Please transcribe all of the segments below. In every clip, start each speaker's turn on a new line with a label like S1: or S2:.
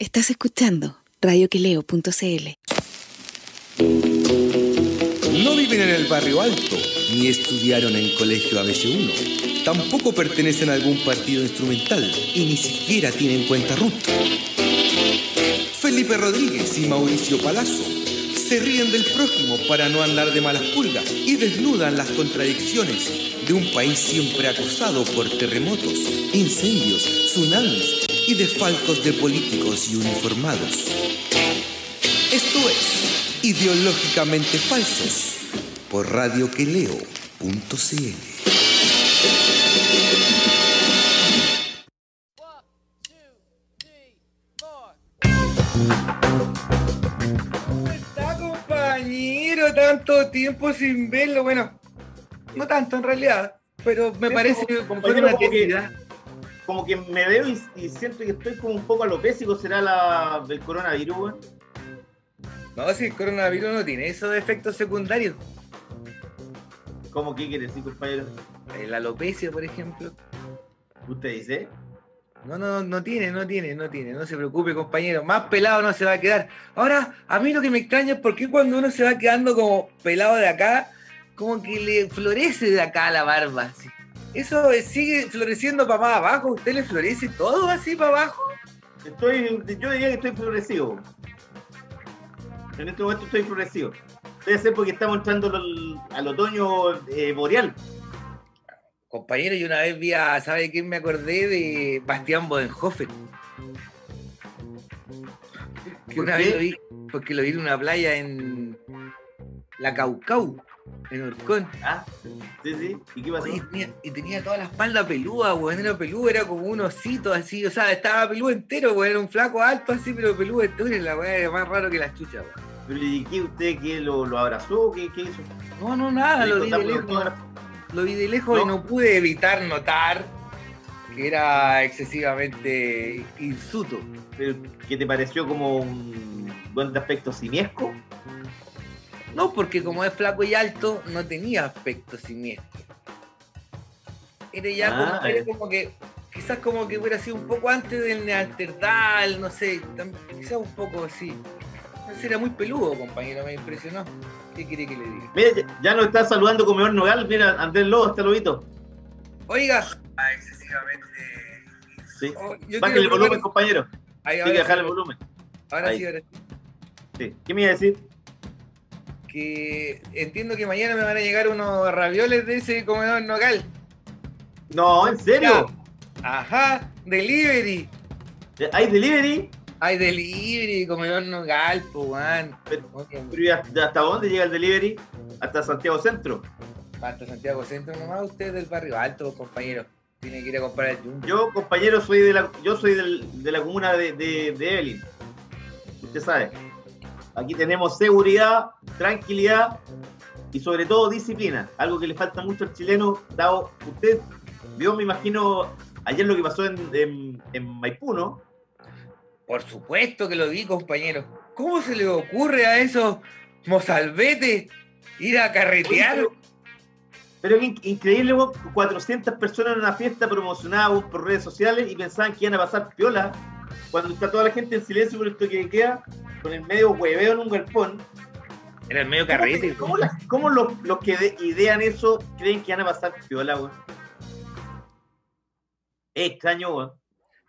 S1: Estás escuchando radioqueleo.cl.
S2: No viven en el barrio alto, ni estudiaron en colegio ABC1. Tampoco pertenecen a algún partido instrumental y ni siquiera tienen cuenta RUT. Felipe Rodríguez y Mauricio Palazzo se ríen del prójimo para no andar de malas pulgas y desnudan las contradicciones de un país siempre acosado por terremotos, incendios, tsunamis y desfalcos de políticos y uniformados. Esto es Ideológicamente Falsos por radioqueleo.cl.
S3: ¿Cómo está, compañero? Tanto tiempo sin verlo. Bueno, no tanto en realidad, pero me parece como una
S4: como que. Como que me veo y, y siento que estoy como un poco alopésico. ¿Será la del coronavirus, weón?
S3: No, si el coronavirus no tiene esos efectos secundarios.
S4: ¿Cómo que quiere decir, compañero?
S3: La alopecia, por ejemplo.
S4: ¿Usted dice?
S3: No, no, no tiene, no tiene, no tiene. No se preocupe, compañero. Más pelado no se va a quedar. Ahora, a mí lo que me extraña es por qué cuando uno se va quedando como pelado de acá, como que le florece de acá la barba. así. Eso sigue floreciendo para más abajo. ¿A ¿Usted le florece todo así para abajo?
S4: Estoy, yo diría que estoy florecido. En este momento estoy florecido. Debe ser porque estamos entrando al, al otoño eh, boreal.
S3: Compañero, yo una vez vi a, ¿sabe quién me acordé? De Bastián Bodenhofer. Que
S4: ¿Por
S3: una
S4: qué?
S3: vez lo vi, porque lo vi en una playa en la Caucau, en Orcón.
S4: Ah, sí, sí. ¿Y qué pasó?
S3: Oye, tenía- y tenía toda la espalda peluda, weón. Era peludo, era como un osito así. O sea, estaba peludo entero, weón. Era un flaco alto así, pero peludo entero. La era más raro que la chucha, weón.
S4: ¿Pero ¿Y qué usted qué lo, lo abrazó? ¿Qué, qué hizo?
S3: No, no, nada, lo vi lejos. Lo vi de lejos y
S4: No.
S3: pude evitar notar que era excesivamente insuto.
S4: Pero, ¿Qué te pareció como un buen aspecto simiesco?
S3: No, porque como es flaco y alto, no tenía aspecto siniestro. Era ya
S4: Ah,
S3: como, era como que, quizás como que hubiera sido un poco antes del Neandertal, no sé, quizás un poco así. No sé, era muy peludo, compañero, me impresionó. ¿Qué quiere que le diga?
S4: Mira, ya, nos está saludando Comedor Nogal. Mira, Andrés Lobo, está lobito.
S3: Oiga. Ah, excesivamente.
S4: Sí.
S3: Oh,
S4: Bájale el volumen, compañero.
S3: Ahí,
S4: Hay que bajar el volumen.
S3: ahora
S4: Ahí.
S3: sí, ahora sí.
S4: Sí. ¿Qué me iba a decir?
S3: Que entiendo que mañana me van a llegar unos ravioles de ese comedor local.
S4: No, ¿en serio?
S3: Ajá, delivery.
S4: ¿Hay delivery?
S3: Hay delivery, comedor nogal, weón.
S4: Pero-
S3: Oye,
S4: Pero ¿y hasta dónde llega el delivery? Hasta Santiago Centro.
S3: Hasta Santiago Centro nomás, usted del barrio alto, compañero. Tiene que ir a comprar el.
S4: Yo, compañero, soy de la, yo soy del- de la comuna de, de, de Evelyn. Usted sabe. Aquí tenemos seguridad, tranquilidad y sobre todo disciplina. Algo que le falta mucho al chileno, dado usted vio, me imagino, ayer lo que pasó en, en, en Maipú, ¿no?
S3: Por supuesto que lo vi, compañero. ¿Cómo se le ocurre a esos mozalbetes ir a carretear?
S4: Oye, Pero es increíble, weón, 400 personas en una fiesta promocionada por redes sociales y pensaban que iban a pasar piola cuando está toda la gente en silencio por esto que queda, con el medio hueveo en un galpón.
S3: Era el medio
S4: ¿Cómo,
S3: carrete.
S4: ¿cómo, cómo los, los que de- idean eso creen que van a pasar piola, weón? Es extraño, weón.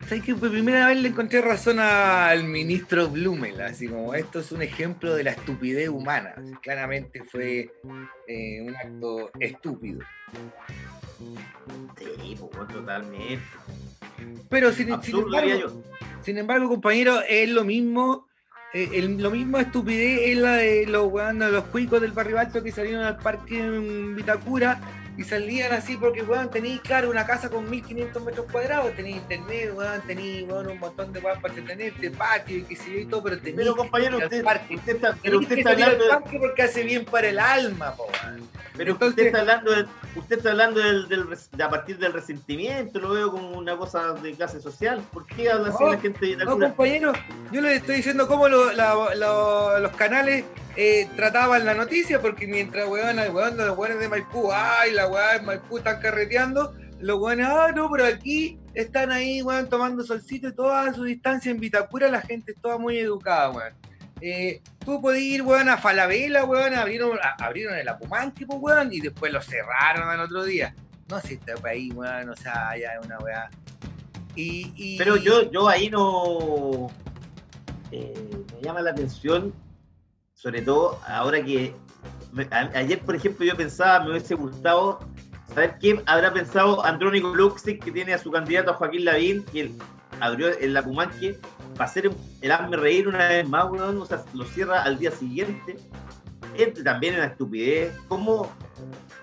S3: ¿Sabes que por primera vez le encontré razón al ministro Blumel? Así como esto es un ejemplo de la estupidez humana. Claramente fue eh, un acto estúpido.
S4: Sí, pues, totalmente.
S3: Pero sin,
S4: Absurdo,
S3: embargo, sin embargo, compañero, es lo mismo. eh, el- lo mismo estupidez es la de los cuicos del barrio alto que salieron al parque en Vitacura y salían así porque weón tenéis claro una casa con 1500 metros cuadrados, tenéis internet, weón, tenéis un montón de weón para entretenerte, patio y qué sé yo y todo, pero tenéis
S4: Pero, compañero,
S3: que
S4: usted,
S3: parque.
S4: usted está, pero usted
S3: que
S4: está hablando
S3: parque porque hace bien para el alma, po, weón.
S4: pero
S3: Entonces-
S4: usted está hablando de, usted está hablando del, del res- de a partir del resentimiento, lo veo como una cosa de clase social. ¿Por qué habla así
S3: No,
S4: la gente de
S3: No, compañero, yo les estoy diciendo cómo lo- la- lo- los canales eh, trataban la noticia, porque mientras weón, weón los weones de Maipú, ay, la weá de Maipú están carreteando, los weones, ah, no, pero aquí están ahí, weón, tomando solcito y toda su distancia en Vitacura, la gente es toda muy educada, weón. Eh, tú podías ir, weón, a Falabella, weón, abrieron, abrieron el Apumanque, pues, weón, y después lo cerraron al otro día. No sé este país, weón, o sea, ya es una weá. Y-
S4: Pero yo, yo ahí no. eh, me llama la atención, sobre todo ahora que. me- a- ayer, por ejemplo, yo pensaba, me hubiese gustado saber quién habrá pensado Andrónico Luxic, que tiene a su candidato a Joaquín Lavín, que abrió el Lacumanque para hacer el hazme reír una vez más, weón, o sea, lo cierra al día siguiente. Entre también en la estupidez. ¿Cómo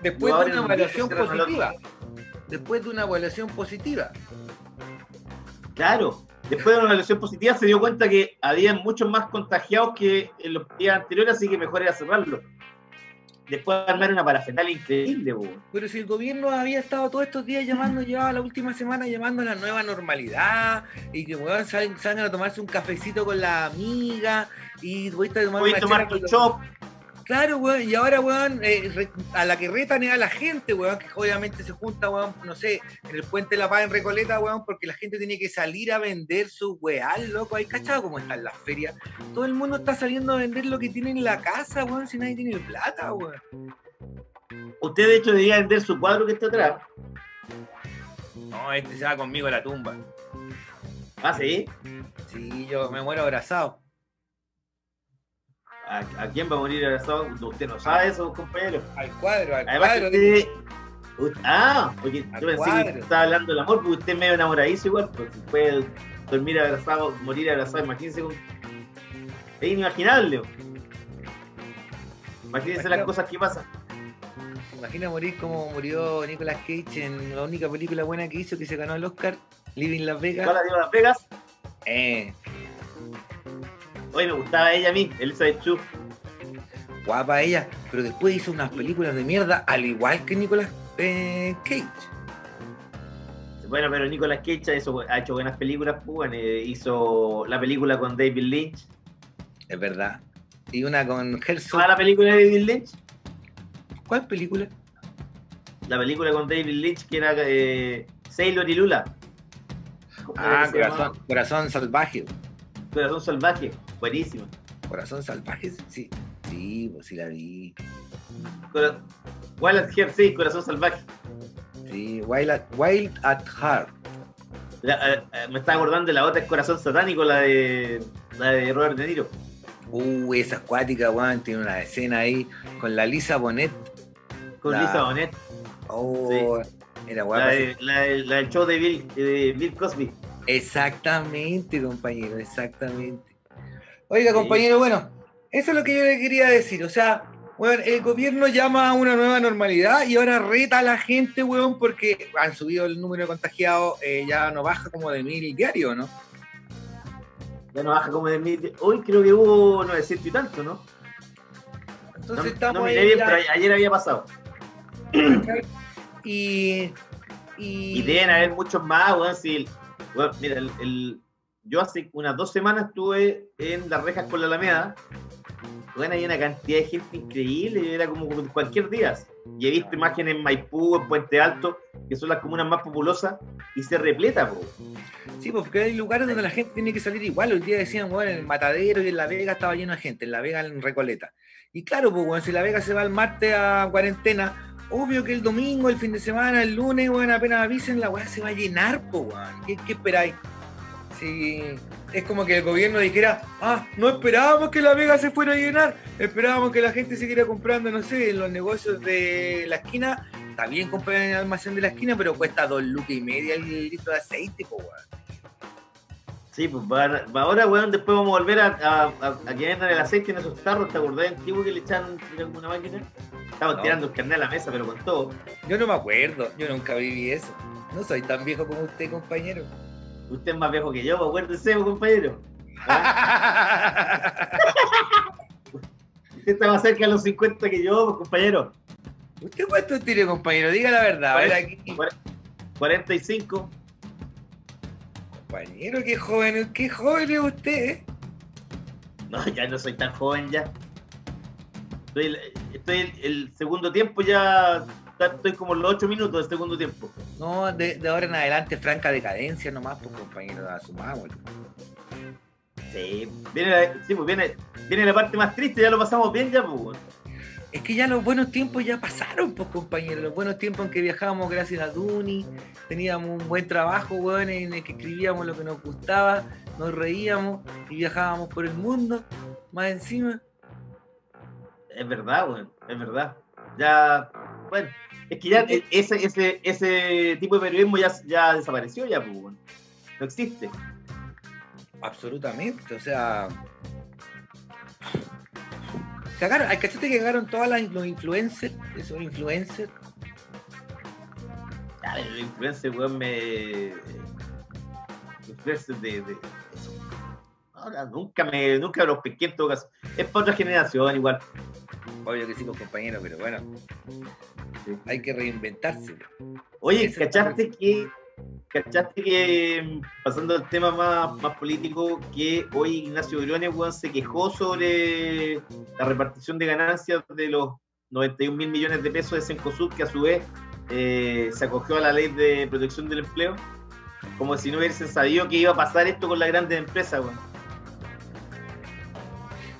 S3: después de una evaluación positiva. Después de una evaluación positiva.
S4: Claro, después de una evaluación positiva se dio cuenta que había muchos más contagiados que en los días anteriores, así que mejor era cerrarlo. Después de armar una parafernalia increíble.
S3: Pero si el gobierno había estado todos estos días llamando, llevaba la última semana llamando a la nueva normalidad, y que salen, salgan a tomarse un cafecito con la amiga, y pudiste tomar
S4: Puedes
S3: una
S4: tomar tu
S3: con los- Claro, weón, y ahora, weón, eh, re- a la que retan es a la gente, weón, que obviamente se junta, weón, no sé, en el Puente de la Paz en Recoleta, weón, porque la gente tiene que salir a vender su weal, loco, ahí cachado como están las ferias. Todo el mundo está saliendo a vender lo que tiene en la casa, weón, si nadie tiene plata, weón.
S4: usted de hecho debería vender su cuadro que está atrás.
S3: No, este se va conmigo a la tumba.
S4: Ah, sí.
S3: Sí, yo me muero abrazado.
S4: ¿A, a quién va a morir abrazado? Usted no sabe eso, compañero.
S3: Al cuadro, al
S4: Además,
S3: cuadro.
S4: usted. usted- ah, porque
S3: Al
S4: yo pensé
S3: cuadro.
S4: que estaba hablando del amor, porque usted es medio enamoradizo igual, si puede dormir abrazado, morir abrazado, imagínense con. Es inimaginable. Imagínense las cosas que pasan.
S3: Imagina morir como murió Nicolas Cage en la única película buena que hizo que se ganó el Oscar, Living Las Vegas.
S4: Hola, Diego Las Vegas.
S3: Eh,
S4: Hoy me gustaba ella a mí, Elizabeth Chu.
S3: guapa ella, pero después hizo unas películas de mierda, al igual que Nicolas eh, Cage.
S4: Bueno, pero Nicolas Cage ha hecho, ha hecho buenas películas, pues, eh, hizo la película con David Lynch.
S3: Es verdad. Y una con Herzog.
S4: ¿Toda la película de David Lynch?
S3: ¿Cuál película?
S4: La película con David Lynch que era eh, Sailor y Lula. ¿Cómo era
S3: Ah, corazón salvaje.
S4: Corazón salvaje. Buenísima.
S3: Corazón salvaje, sí. Sí, pues sí la vi.
S4: Cora- Wild at Heart, sí, Corazón salvaje.
S3: Sí, Wild at, Wild at Heart.
S4: La- eh, eh, me estaba acordando de la otra, es Corazón satánico, la de, la de Robert De Niro.
S3: Uh, esa acuática, weón, tiene una escena ahí con la Lisa Bonet.
S4: Con
S3: La-
S4: Lisa Bonet.
S3: Oh, era
S4: La,
S3: guapa.
S4: de- la de- la del show de Bill, de Bill Cosby.
S3: Exactamente, compañero, exactamente. Oiga,
S4: Sí.
S3: compañero, bueno, eso es lo que yo le quería decir. O sea, bueno, el gobierno llama a una nueva normalidad y ahora reta a la gente, weón, porque han subido el número de contagiados, eh, ya no baja como de mil diario, ¿no?
S4: Ya no baja como de mil. Hoy creo que hubo 900 y tanto, ¿no?
S3: Entonces
S4: no,
S3: estamos
S4: no miré bien, pero ayer había pasado.
S3: y, y,
S4: Y deben haber muchos más, weón. Si mira, el, el- yo hace unas dos semanas estuve en las rejas con la Alameda. Bueno, hay una cantidad de gente increíble, era como cualquier día. Y he visto imágenes en Maipú, en Puente Alto, que son las comunas más populosas, y se repleta, po.
S3: Sí, pues, porque hay lugares donde la gente tiene que salir igual. Hoy día decían, bueno, en el Matadero y en La Vega estaba lleno de gente, en La Vega en Recoleta. Y claro, pues, bueno, si La Vega se va el martes a cuarentena, obvio que el domingo, el fin de semana, el lunes, bueno, apenas avisen, la weá se va a llenar, pues, weón. ¿Qué, qué esperáis? Si es como que el gobierno dijera, ah, no esperábamos que La Vega se fuera a llenar, esperábamos que la gente siguiera comprando, no sé, en los negocios de la esquina. Está bien comprar en el almacén de la esquina, pero cuesta dos lucas y media el litro de aceite, pues, weón.
S4: Sí, pues va- va ahora, weón, después vamos a volver a, a, a- vendan el aceite en esos tarros, ¿te acordás antiguo que le echaron en alguna máquina? Estamos
S3: No.
S4: tirando el carnet a la mesa, pero con todo.
S3: Yo no me acuerdo, yo nunca viví eso. No soy tan viejo como usted, compañero.
S4: Usted es más viejo que yo, pues, acuérdese, pues, compañero. ¿Ah? Usted está más cerca de los 50 que yo, pues, compañero.
S3: ¿Usted cuánto tiene, compañero? Diga la verdad. A ver aquí.
S4: Cuare- 45.
S3: Compañero, qué joven, qué joven es usted, ¿eh?
S4: No, ya no soy tan joven ya. Estoy, el- estoy el, el segundo tiempo ya estoy como los 8 minutos del segundo tiempo.
S3: No, de, de ahora en adelante, franca decadencia nomás, pues compañero, asumamos.
S4: Sí, viene la, sí, pues viene, viene la parte más triste, ya lo pasamos bien ya, pues.
S3: Es que ya los buenos tiempos ya pasaron, pues compañero. Los buenos tiempos en que viajábamos gracias a Duni, teníamos un buen trabajo, weón, en el que escribíamos lo que nos gustaba, nos reíamos y viajábamos por el mundo. Más encima,
S4: Es verdad, weón, es verdad. Ya, bueno, es que ya ese, ese, ese tipo de periodismo ya, ya desapareció ya, pues. No existe.
S3: absolutamente, o sea. Cagaron, al cachete que cagaron todas las los influencers, esos influencers.
S4: Ya, el influencer, weón, me. Influencer de. de... Ahora, nunca me. Nunca los pesqué en todo caso. Es para otra generación, igual.
S3: Obvio que sí, pues, compañero, pero bueno, hay que reinventarse.
S4: Oye, ¿cachaste que, ¿cachaste que, pasando al tema más, más político, que hoy Ignacio Briones se quejó sobre la repartición de ganancias de los 91 mil millones de pesos de Cencosud, que a su vez eh, se acogió a la ley de protección del empleo? Como si no hubiesen sabido que iba a pasar esto con las grandes empresas, weón.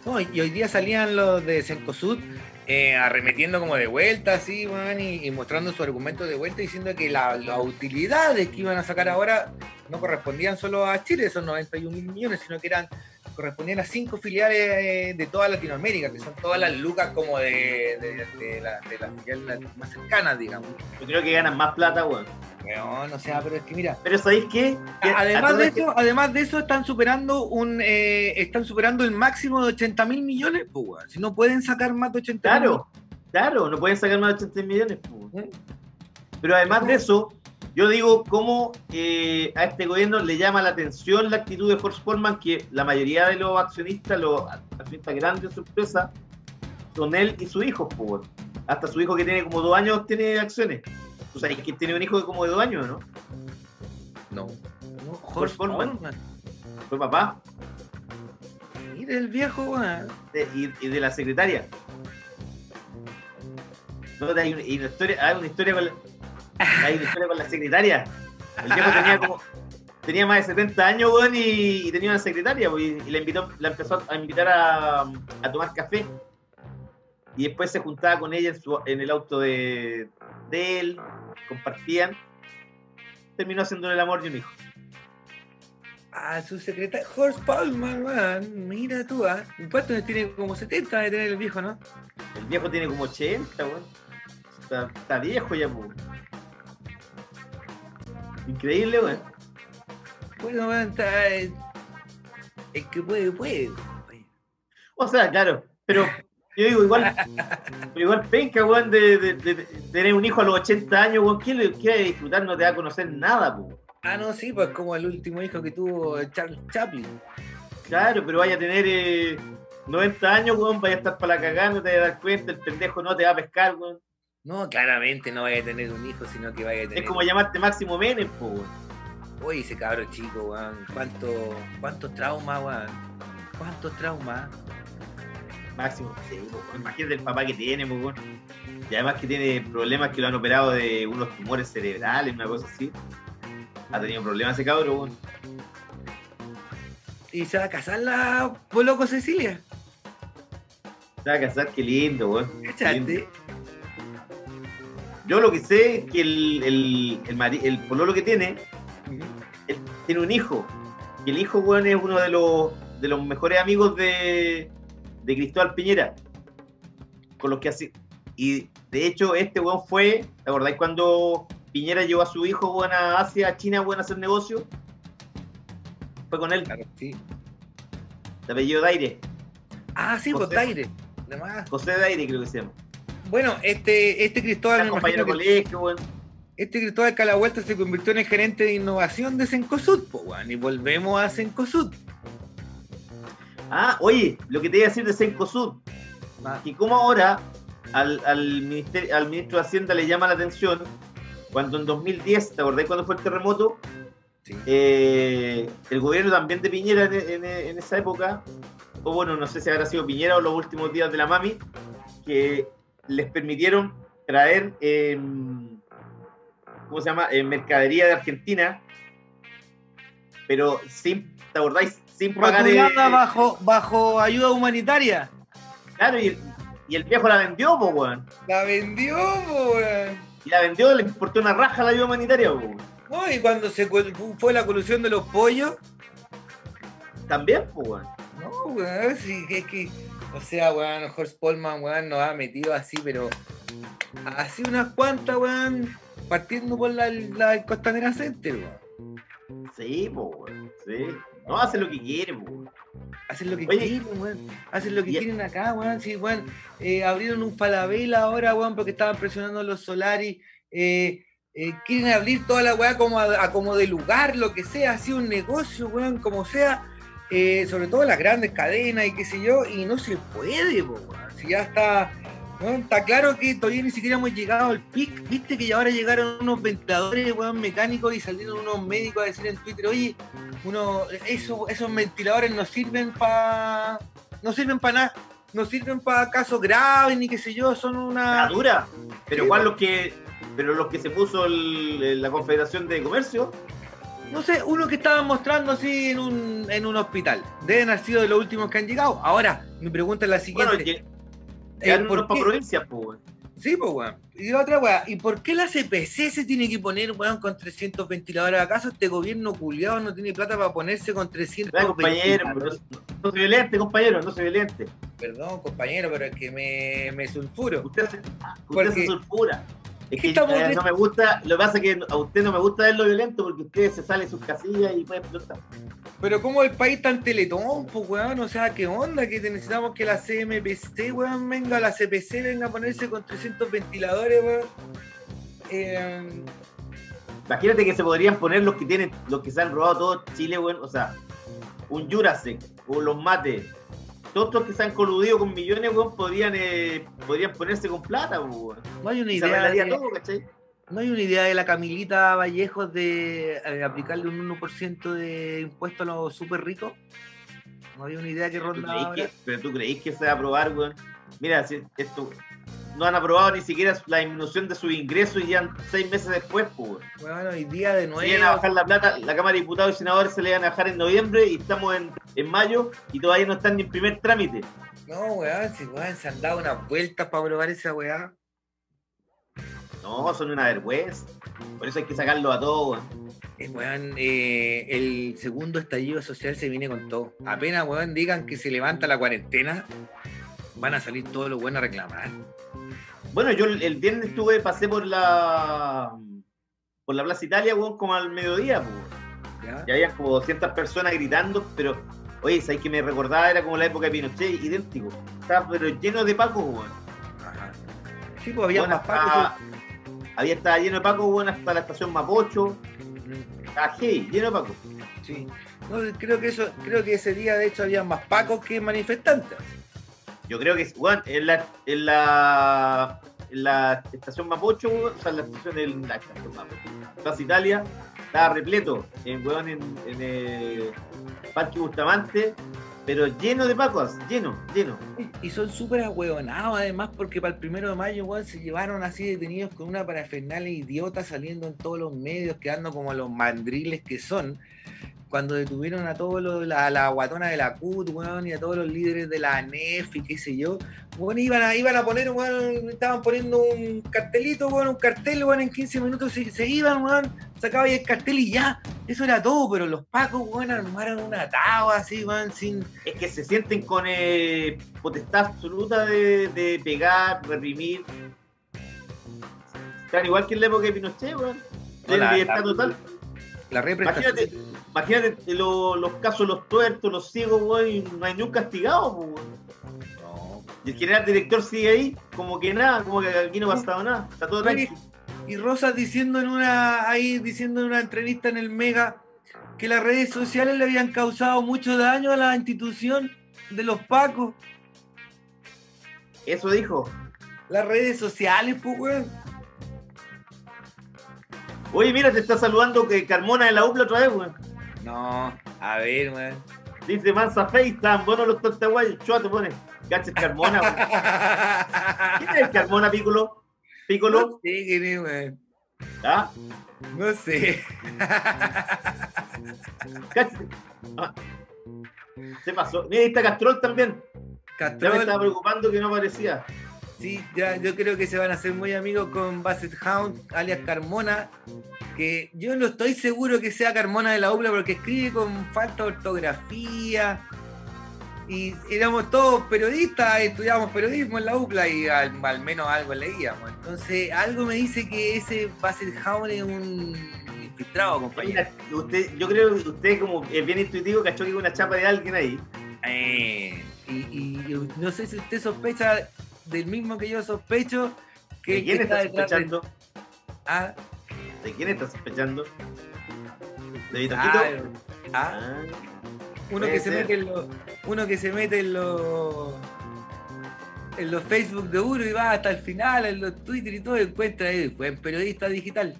S3: No, y hoy día salían los de Cencosud eh, arremetiendo como de vuelta, así, man, y, mostrando su argumento de vuelta, diciendo que la- las utilidades que iban a sacar ahora no correspondían solo a Chile, esos 91 mil millones, sino que eran correspondían a cinco filiales eh, de toda Latinoamérica, que son todas las lucas como de, de, de la- de las filiales más cercanas, digamos.
S4: Yo creo que ganan más plata, weón.
S3: Weón, o sea, pero es que mira,
S4: Pero ¿sabéis qué?
S3: Además de eso, además de eso están superando un eh, están superando el máximo de 80 mil millones, pues, weón. si no pueden sacar más de 80 mil
S4: Claro, claro, no pueden sacar más de 80 millones. po.
S3: ¿Mm?
S4: Pero además de eso, yo digo cómo eh, a este gobierno le llama la atención la actitud de Horst Polman, que la mayoría de los accionistas, los accionistas grandes de su empresa, son él y su hijo. po. Hasta su hijo que tiene como dos años tiene acciones. O sea, que tiene un hijo de como de dos años, ¿no?
S3: No, no,
S4: Horst. Foreman. Fue papá
S3: Mira el viejo,
S4: de- y, y de la secretaria. No, hay, una, hay una historia, hay una historia con la, una historia con la secretaria. El viejo tenía como tenía más de 70 años, weón, y, y tenía una secretaria, y, y la invitó, la empezó a invitar a, a tomar café. Y después se juntaba con ella en, su- en el auto de, de él, compartían. Terminó haciéndole el amor de un hijo.
S3: Ah, su secretario, Horst Foreman, weón. Mira tú, ah. ¿Cuántos tiene? Como 70 de tener el viejo, ¿no?
S4: El viejo tiene como 80, weón. Está, está viejo ya, pues. Increíble, weón.
S3: Bueno, weón, está. El que puede, puede. weón.
S4: O sea, claro, pero yo digo, igual, igual penca, weón, de, de- de- de tener un hijo a los 80 años, weón, ¿quién le quiere disfrutar? No te va a conocer nada, po.
S3: Ah, no, sí, pues como el último hijo que tuvo Charles Chaplin.
S4: Claro, pero vaya a tener eh, 90 años, weón, vaya a estar para la cagada, no te vas a dar cuenta, el pendejo no te va a pescar, weón.
S3: No, claramente no vaya a tener un hijo, sino que vaya a tener.
S4: Es como llamarte Máximo Menem, po, weón.
S3: Oye, ese cabro chico, weón. ¿Cuánto, ¿Cuántos traumas, weón? ¿Cuántos traumas?
S4: Máximo, sí, imagínate el papá que tiene, po, weón. Y además que tiene problemas que lo han operado de unos tumores cerebrales, una cosa así. Ha tenido problemas ese cabro, weón.
S3: ¿Y se va a casar la Poloco Cecilia?
S4: Se va a casar, qué lindo, weón. Qué. Yo lo que sé es que el, el, el, mari- el pololo que tiene, él tiene un hijo. Y el hijo, weón, es uno de los, de los mejores amigos de, de Cristóbal Piñera. Con los que así. Y de hecho, este weón fue, ¿te acordáis cuando Piñera llevó a su hijo, weón, a Asia, a China, weón, a hacer negocio? Fue con él,
S3: Claro, sí.
S4: de apellido Daire.
S3: Ah, sí, pues
S4: José.
S3: Daire. Además,
S4: José Daire, creo que se llama.
S3: Bueno, este, este Cristóbal,
S4: compañero
S3: que-
S4: colegio, weón.
S3: este Cristóbal que a la vuelta se convirtió en el gerente de innovación de Cencosud, weón. Y volvemos a Cencosud.
S4: Ah, oye, lo que te iba a decir de Cencosud.
S3: Ah,
S4: que como ahora al, al, ministerio, al ministro de Hacienda le llama la atención cuando en 2010, ¿te acordás cuando fue el terremoto?
S3: sí.
S4: Eh, el gobierno también de Piñera en, en- en esa época, o bueno, no sé si habrá sido Piñera o los últimos días de la Mami, que les permitieron traer, eh, ¿cómo se llama? Eh, mercadería de Argentina, pero sin, ¿te acordáis? Sin pagar.
S3: Rotulada bajo, bajo ayuda humanitaria.
S4: Claro, y, y el viejo la vendió, po, weón.
S3: La vendió, po, weón.
S4: Y la vendió, le importó una raja a la ayuda humanitaria, po, weón.
S3: No, y cuando se fue la colusión de los pollos,
S4: También, po, weón.
S3: no, weón, sí, es que, o sea, weón, Horst Polman, weón, nos ha metido así, pero así unas cuantas, weón, partiendo por la, la Costanera Center, weón.
S4: Sí, po, weón. Sí. No, hace lo que quiere, po, weón.
S3: Hacen lo que
S4: Oye,
S3: quieren, weón. Hacen lo que quieren acá, weón. Sí, weón. Eh, abrieron un Falabella ahora, weón, porque estaban presionando los Solari. Eh, eh, quieren abrir toda la weá como a, a como de lugar, lo que sea, así un negocio, weón, como sea. Eh, sobre todo las grandes cadenas y qué sé yo, y no se puede, po. Si ya está. está claro que todavía ni siquiera hemos llegado al pic. Viste que ya ahora llegaron unos ventiladores, weón, mecánicos y salieron unos médicos a decir en Twitter, oye, uno, eso, esos ventiladores no sirven para no sirven para nada, no sirven para casos graves ni qué sé yo, son
S4: La
S3: una
S4: dura. Pero
S3: Sí,
S4: ¿cuál
S3: po.
S4: los que, pero los que se puso el- la Confederación de Comercio?
S3: No sé, uno que estaban mostrando así en un, en un hospital. Deben haber sido de los últimos que han llegado. Ahora, mi pregunta es la siguiente.
S4: Bueno,
S3: Eh, ¿por qué?
S4: provincias, po, weón.
S3: Sí, pues weón. Y la otra weá, ¿y por qué la CPC se tiene que poner, weón, con 300 ventiladores? ¿Acaso este gobierno culiado no tiene plata para ponerse con 300
S4: Ya, compañero, pero
S3: ventiladores?
S4: no, no se violente, compañero, no se violente.
S3: Perdón, compañero, pero es que me, me sulfuro.
S4: Usted se, usted
S3: Porque-
S4: se sulfura. Es que
S3: Estamos
S4: eh, no me gusta, lo que pasa es que a usted no me gusta verlo violento porque usted se sale de sus casillas y puede explotar.
S3: Pero como el país tan teletón, pues weón, o sea, ¿qué onda? Que necesitamos que la CMPC, weón, venga, la CPC venga a ponerse con 300 ventiladores, weón. Eh,
S4: Imagínate que se podrían poner los que tienen, los que se han robado todo Chile, weón. O sea, un Jurassic o los mates. Todos los que se han coludido con millones, weón, podrían, eh, podrían ponerse con plata, weón.
S3: no hay una idea de,
S4: todo, ¿cachai?
S3: no hay una idea de la Camilita Vallejos de eh, aplicarle un 1% de impuesto a los súper ricos. No hay una idea que
S4: ¿Tú
S3: ronda
S4: creís
S3: ahora.
S4: que, pero tú creís que se va a aprobar, weón. Mira, si esto no han aprobado ni siquiera la disminución de sus ingresos y ya seis meses después, pues, weón.
S3: Bueno, hoy día de
S4: Se
S3: nuevo.
S4: iban a bajar la plata, la Cámara de Diputados y Senadores se le iban a bajar en noviembre y estamos en, en mayo y todavía no están ni en primer trámite.
S3: No, weón, si weón, se han dado unas vueltas para probar esa weá.
S4: No, son una vergüenza. Por eso hay que sacarlo a todos, weón.
S3: Eh, weón, eh, el segundo estallido social se viene con todo. Apenas, weón, digan que se levanta la cuarentena, van a salir todos los buenos a reclamar.
S4: Bueno, yo el viernes estuve, pasé por la por la Plaza Italia, weón, como al mediodía. Y había como 200 personas gritando, pero, oye, ¿sabes que me recordaba? Era como la época de Pinochet, idéntico. Estaba pero lleno de pacos, weón.
S3: Ajá. Sí, pues había
S4: Bueno,
S3: más pacos.
S4: hasta- Había estaba lleno de pacos, weón, hasta la estación Mapocho. Estaba heavy, lleno de pacos.
S3: Sí. No, creo que eso, creo que ese día de hecho había más pacos que manifestantes.
S4: Yo creo que, weón, en la, en la, en la estación Mapocho, o sea, en la estación de la estación Mapocho, Plaza Italia, estaba repleto, en, weón, en, en el Parque Bustamante, pero lleno de pacos, lleno, lleno.
S3: Y son súper ahueonados además porque para el primero de mayo, weón, se llevaron así detenidos con una parafernalia idiota saliendo en todos los medios, quedando como los mandriles que son. Cuando detuvieron a todos los, la, la guatona de la CUT, weón, y a todos los líderes de la ANEF y qué sé yo, weón, iban a, iban a poner, weón, estaban poniendo un cartelito, weón, un cartel, weón, en 15 minutos se, se iban, weón, sacaba ahí el cartel y ya, eso era todo, pero los pacos, weón, armaron una taba así, weón, sin,
S4: Es que se sienten con eh, potestad absoluta de, de pegar, reprimir. Están igual que en la época de Pinochet, weón.
S3: No, la- la-
S4: total.
S3: la represtación.
S4: Imagínate, imagínate lo- los casos, los tuertos, los ciegos, weón, y no hay ni un castigado, weón.
S3: No,
S4: Y el general director sigue ahí, como que nada, como que aquí no ha pasado nada. Está todo tranquilo.
S3: Y Rosas diciendo en una, ahí diciendo en una entrevista en el Mega que las redes sociales le habían causado mucho daño a la institución de los pacos.
S4: Eso dijo.
S3: Las redes sociales, pues, weón.
S4: Oye, mira, te está saludando que Carmona de la UPLA otra vez, weón.
S3: No, a ver, weón.
S4: Dice Mansa Face, están buenos los tortaguayos. Chua te pone. Gaches Carmona, weón. ¿Quién es el Carmona, Piccolo? Piccolo.
S3: No sé quién es, weón.
S4: ¿Ah?
S3: No sé.
S4: Ah. Se pasó. Mira, ahí está Castrol también. Ya me estaba
S3: Castrol,
S4: preocupando que no aparecía.
S3: Sí, ya, yo creo que se van a hacer muy amigos con Basset Hound, alias Carmona, que yo no estoy seguro que sea Carmona de la UPLA porque escribe con falta de ortografía. Y éramos todos periodistas, estudiábamos periodismo en la UPLA y al, al menos algo leíamos. Entonces, algo me dice que ese Basset Hound es un infiltrado, compañero.
S4: Usted, yo creo que usted, como es bien intuitivo, cachó que hay una chapa de alguien ahí.
S3: Eh, y, y- y no sé si usted sospecha del mismo que yo sospecho que,
S4: ¿De quién está
S3: de-
S4: sospechando?
S3: Ah,
S4: ¿De quién está sospechando? ¿De Vitoquito?
S3: ah, ah,
S4: Ah,
S3: uno que se mete en los uno que se mete en los en los Facebook de uno y va hasta el final en los Twitter y todo y encuentra ahí buen periodista digital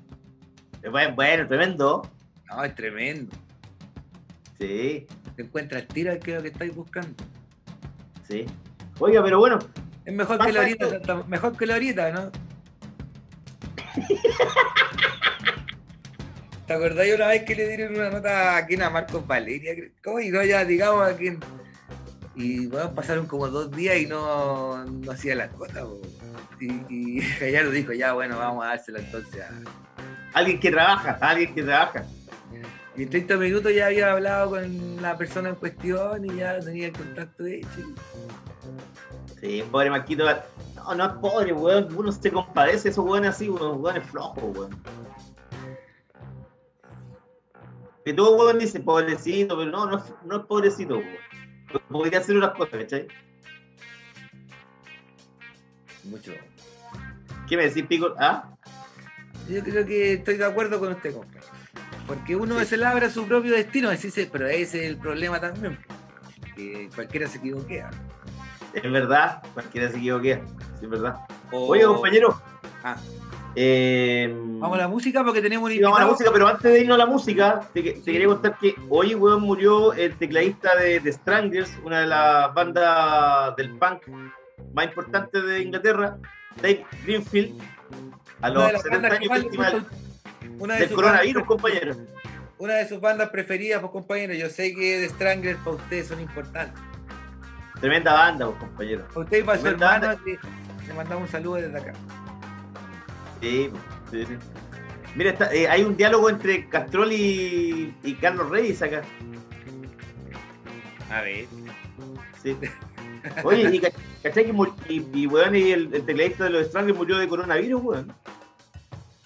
S4: Bueno, bueno, tremendo.
S3: no es tremendo
S4: Sí,
S3: se encuentra el tiro al que lo que estáis buscando
S4: sí. Oiga, pero bueno,
S3: es mejor que la ahorita
S4: esto.
S3: mejor que la ahorita ¿no? ¿Te acordás de una vez que le dieron una nota a quién? A Marcos Valeria? ¿cómo? Y no, ya digamos a quién. Y bueno, pasaron como dos días y no, no hacía la nota. Y, y Gallardo dijo, ya bueno, vamos a dársela entonces a...
S4: alguien que trabaja, alguien que trabaja.
S3: Y en 30 minutos ya había hablado con la persona en cuestión y ya tenía el contacto hecho.
S4: Sí, pobre Marquito. No, no es pobre, weón. Uno se compadece de esos weones así, unos weones flojos, weón. Que todo weón dice pobrecito, pero no, no es, no es pobrecito, weón. Podría hacer unas cosas, ¿cachai?
S3: Mucho.
S4: ¿Qué me decís, Pico? ¿Ah?
S3: Yo creo que estoy de acuerdo con usted, compa. Porque uno
S4: Sí.
S3: se labra su propio destino, pero ese es el problema también. Que cualquiera se equivoquea.
S4: Es verdad, cualquiera se equivoquea. Es verdad.
S3: O-
S4: Oye, compañero.
S3: Ah.
S4: eh,
S3: Vamos a la música porque tenemos un
S4: Sí, vamos a la música, pero antes de irnos a la música, te, te
S3: Sí.
S4: quería contar que hoy, weón, murió el tecladista de The Stranglers, una de las bandas del punk más importantes de Inglaterra, Dave Greenfield, a los
S3: las
S4: 70
S3: bandas que
S4: años festival
S3: una de
S4: del
S3: sus
S4: coronavirus, compañero.
S3: Una de sus bandas preferidas, pues compañero. Yo sé que The Stranglers para ustedes son importantes.
S4: Tremenda banda, pues, compañero.
S3: Para usted y para su hermano, le mandamos un saludo desde acá.
S4: Sí, sí, sí. Mira, está- eh, hay un diálogo entre Castrol y, y Carlos Reyes acá.
S3: A ver.
S4: Sí. Oye, y ca- ¿cachai que y, y, weón, y el, el tecladista de los Stranglers murió de coronavirus, weón?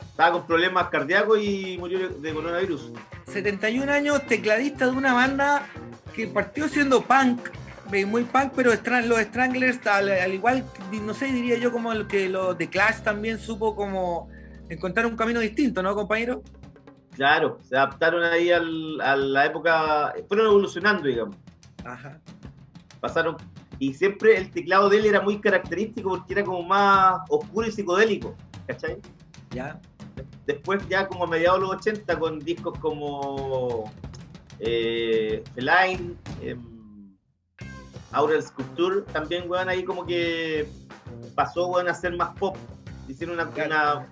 S4: Estaba con problemas cardíacos y murió de- coronavirus.
S3: 71 años, tecladista de una banda que partió siendo punk, muy punk, pero los Stranglers, al, al igual, no sé, diría yo como el que los The Clash también supo como encontrar un camino distinto, ¿no, compañero?
S4: Claro, se adaptaron ahí al- a la época, fueron evolucionando, digamos.
S3: Ajá.
S4: Pasaron, y siempre el teclado de él era muy característico porque era como más oscuro y psicodélico, ¿cachai?
S3: Ya.
S4: Después ya como a mediados de los 80 con discos como eh, Feline, em, Aural Sculpture, también, weón, ahí como que pasó, weón, a ser más pop. Hicieron una,
S3: Claro.
S4: una-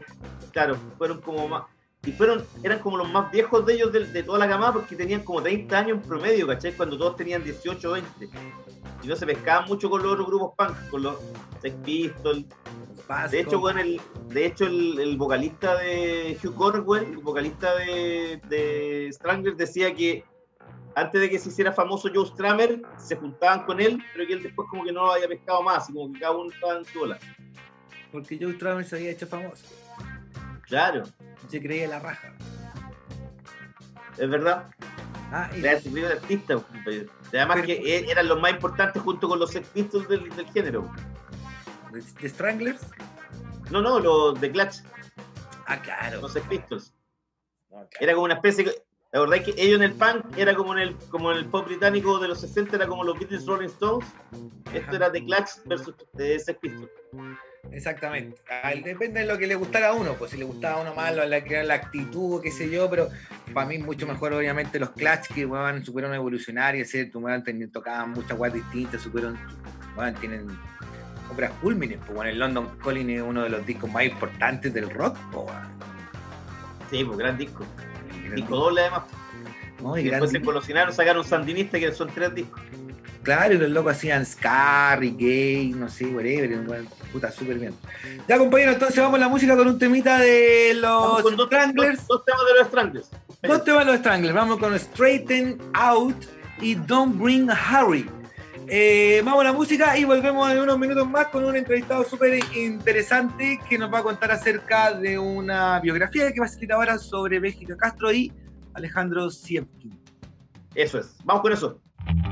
S4: claro, fueron como más, y fueron, eran como los más viejos de ellos de, de toda la gama porque tenían como 30 años en promedio, ¿cachai? Cuando todos tenían 18 o 20. Y no se pescaban mucho con los otros grupos punk, con los Sex Pistols, de hecho, bueno, el, de hecho el, el vocalista de Hugh Cornwell, el vocalista de, de Strangler, decía que antes de que se hiciera famoso Joe Stramer, se juntaban con él, pero que él después como que no lo había pescado más, y como que cada uno estaba en su ola.
S3: Porque Joe Strummer se había hecho famoso.
S4: Claro,
S3: Se creía la raja.
S4: es verdad.
S3: Ah, y-
S4: Era el primer artista. Y Además
S3: Pero-
S4: que e- eran los más importantes junto con los Sex Pistols del, del género.
S3: ¿De, de Stranglers?
S4: No, no, los de Clutch,
S3: Ah, claro.
S4: los Sex Pistols. Era como una especie. La verdad es que ellos en el punk era como en el, como en el pop británico de los 60, era como los Beatles Rolling Stones. Esto era The Clash versus eh, Sex Pistols.
S3: Exactamente. Ah, Depende de lo que le gustara a uno, pues si le gustaba a uno más la, la, la actitud, qué sé yo, pero para mí mucho mejor obviamente los Clash que weón, supieron evolucionar y hacer, ten- tocaban muchas weas distintas, supieron, weón, tienen obras cúlmines. Pues bueno, el London Calling es uno de los discos más importantes del rock. Pues.
S4: Sí, pues gran disco. Disco doble además.
S3: ¿no? Y
S4: después se
S3: disco.
S4: colosinaron, sacaron Sandinista, que son tres discos.
S3: Claro, y los locos hacían Scar, Gay, no sé, whatever, puta, súper bien. Ya, compañero, entonces vamos a la música con un temita de los
S4: con dos,
S3: Stranglers.
S4: dos- dos temas de los Stranglers.
S3: Dos temas de los Stranglers. Vamos con Straighten Out y Don't Bring Harry. Eh, vamos a la música y volvemos en unos minutos más con un entrevistado súper interesante que nos va a contar acerca de una biografía que va a salir ahora sobre Bélgica Castro y Alejandro Sievkin.
S4: Eso es. Vamos con eso.
S5: And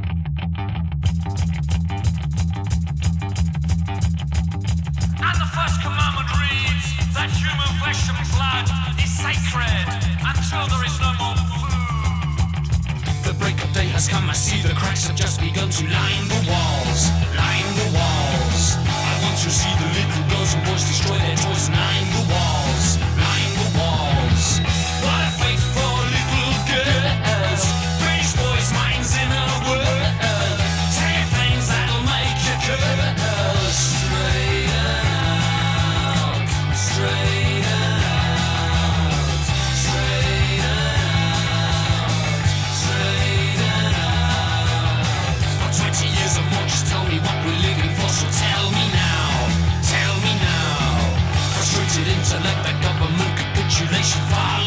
S5: the first commandment reads that human flesh and blood is sacred until there is no has come. I see the cracks have just begun to line the walls, line the walls. I want to see the little girls and boys destroy their toys and line the walls,
S4: fire.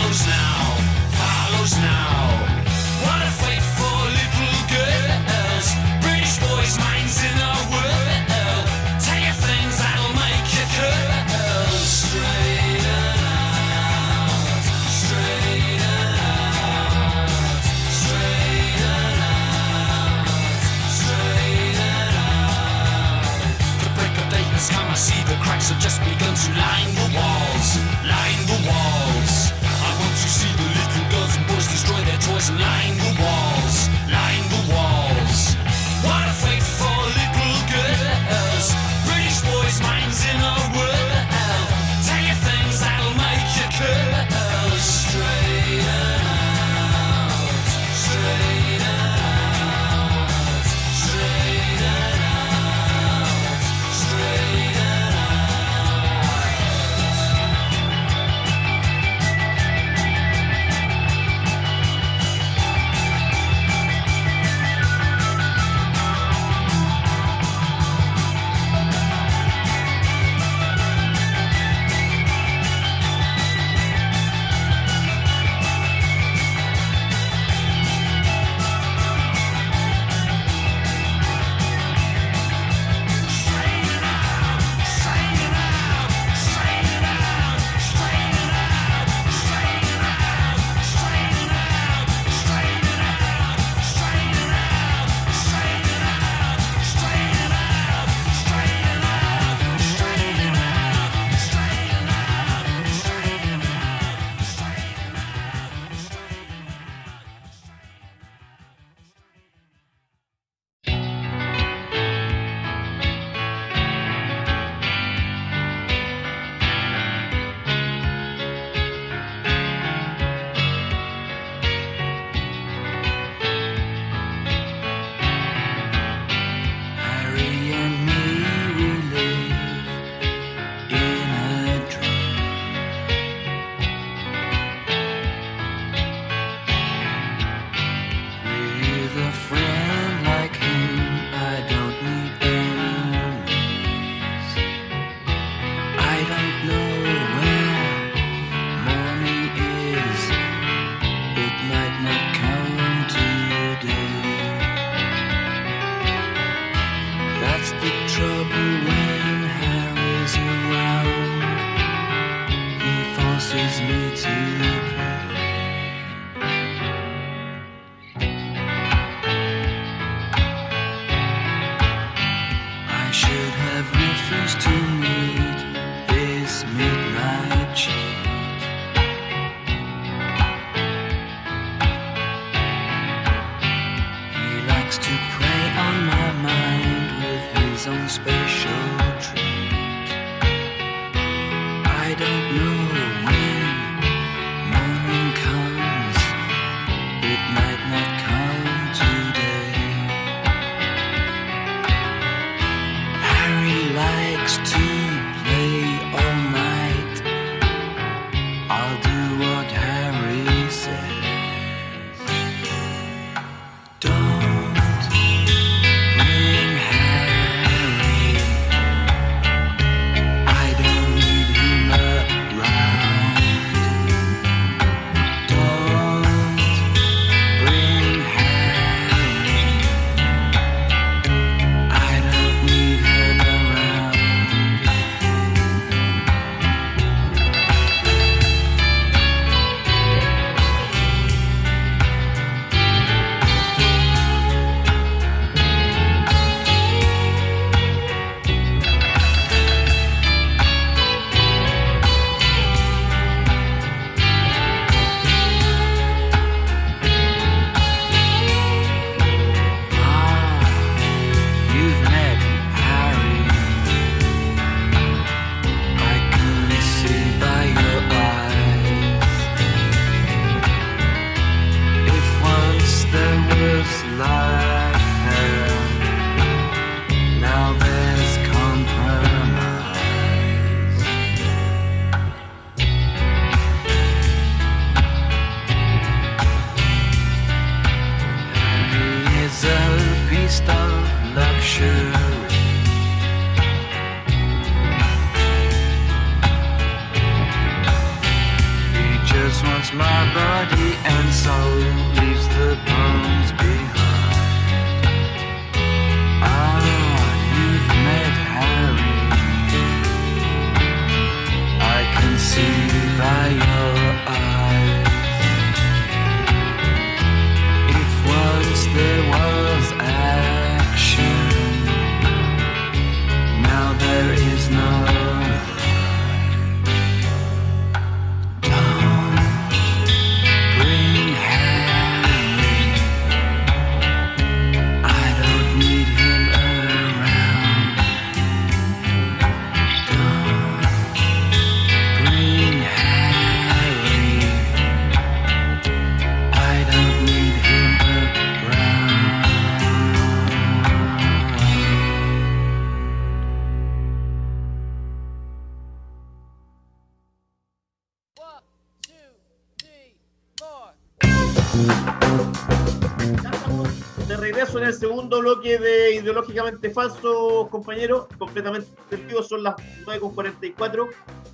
S4: Segundo bloque de Ideológicamente Falso, compañeros. Completamente sentido, son las 9.44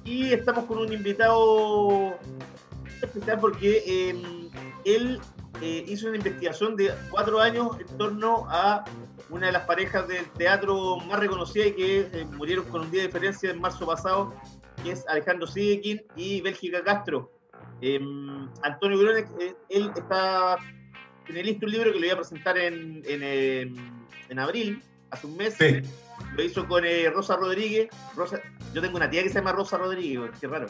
S4: y estamos con un invitado especial porque eh, él eh, hizo una investigación de cuatro años en torno a una de las parejas del teatro más reconocida y que eh, murieron con un día de diferencia en marzo pasado, que es Alejandro Sidekin y Bélgica Castro. Eh, Antonio Gronek, eh, él está tiene listo un libro que lo iba a presentar en, en, eh, en abril, hace un mes.
S6: Sí.
S4: Lo hizo con eh, Rosa Rodríguez. Rosa, yo tengo una tía que se llama Rosa Rodríguez, qué raro.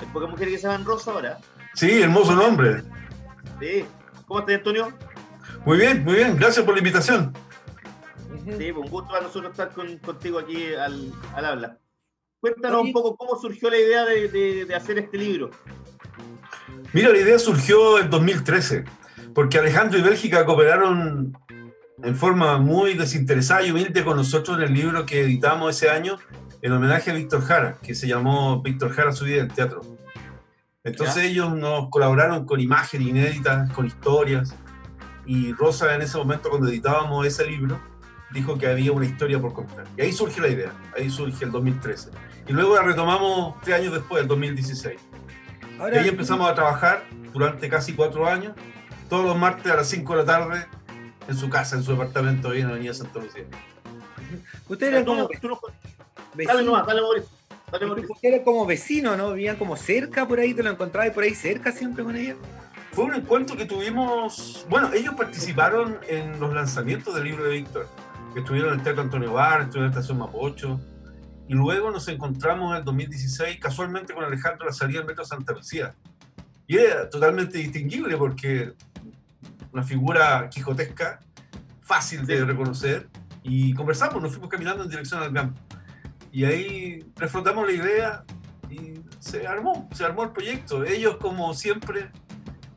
S4: Hay pocas mujeres que se llaman Rosa ahora.
S6: Sí, hermoso nombre.
S4: Sí. ¿Cómo estás, Antonio?
S6: Muy bien, muy bien. Gracias por la invitación.
S4: Sí, pues, un gusto para nosotros estar con- contigo aquí al, al habla. Cuéntanos
S3: Oye.
S4: un poco cómo surgió la idea de, de- de hacer este libro.
S6: Mira, la idea surgió en 2013, porque Alejandro y Bélgica cooperaron en forma muy desinteresada y humilde con nosotros en el libro que editamos ese año en homenaje a Víctor Jara, que se llamó Víctor Jara, su vida en teatro. Entonces
S4: Ya.
S6: ellos nos colaboraron con imágenes inéditas, con historias, y Rosa en ese momento cuando editábamos ese libro dijo que había una historia por contar. Y ahí surge la idea, ahí surge el 2013. Y luego la retomamos tres años después, el 2016. Y
S3: Ahora,
S6: ahí empezamos a trabajar durante casi cuatro años, todos los martes a las 5 de la tarde, en su casa, en su departamento ahí en la Avenida Santa Lucía.
S3: ustedes eran
S4: Tú,
S3: como
S4: tú nos- dale
S3: vecinos.
S4: nomás, dale Mauricio. Dale Mauricio.
S3: Ustedes eran como vecinos, ¿no? Vivían como cerca por ahí, te lo encontrabas por ahí cerca siempre con ella.
S6: Fue un encuentro que tuvimos, bueno, ellos participaron en los lanzamientos del libro de Víctor, que estuvieron en el Teatro Antonio Bar, estuvieron en la Estación Mapocho, y luego nos encontramos en el 2016 casualmente con Alejandro la salida del Metro Santa Lucía. Y era totalmente distinguible porque una figura quijotesca, fácil de reconocer, y conversamos, nos fuimos caminando en dirección al campo. Y ahí reflotamos la idea y se armó, se armó el proyecto. Ellos, como siempre,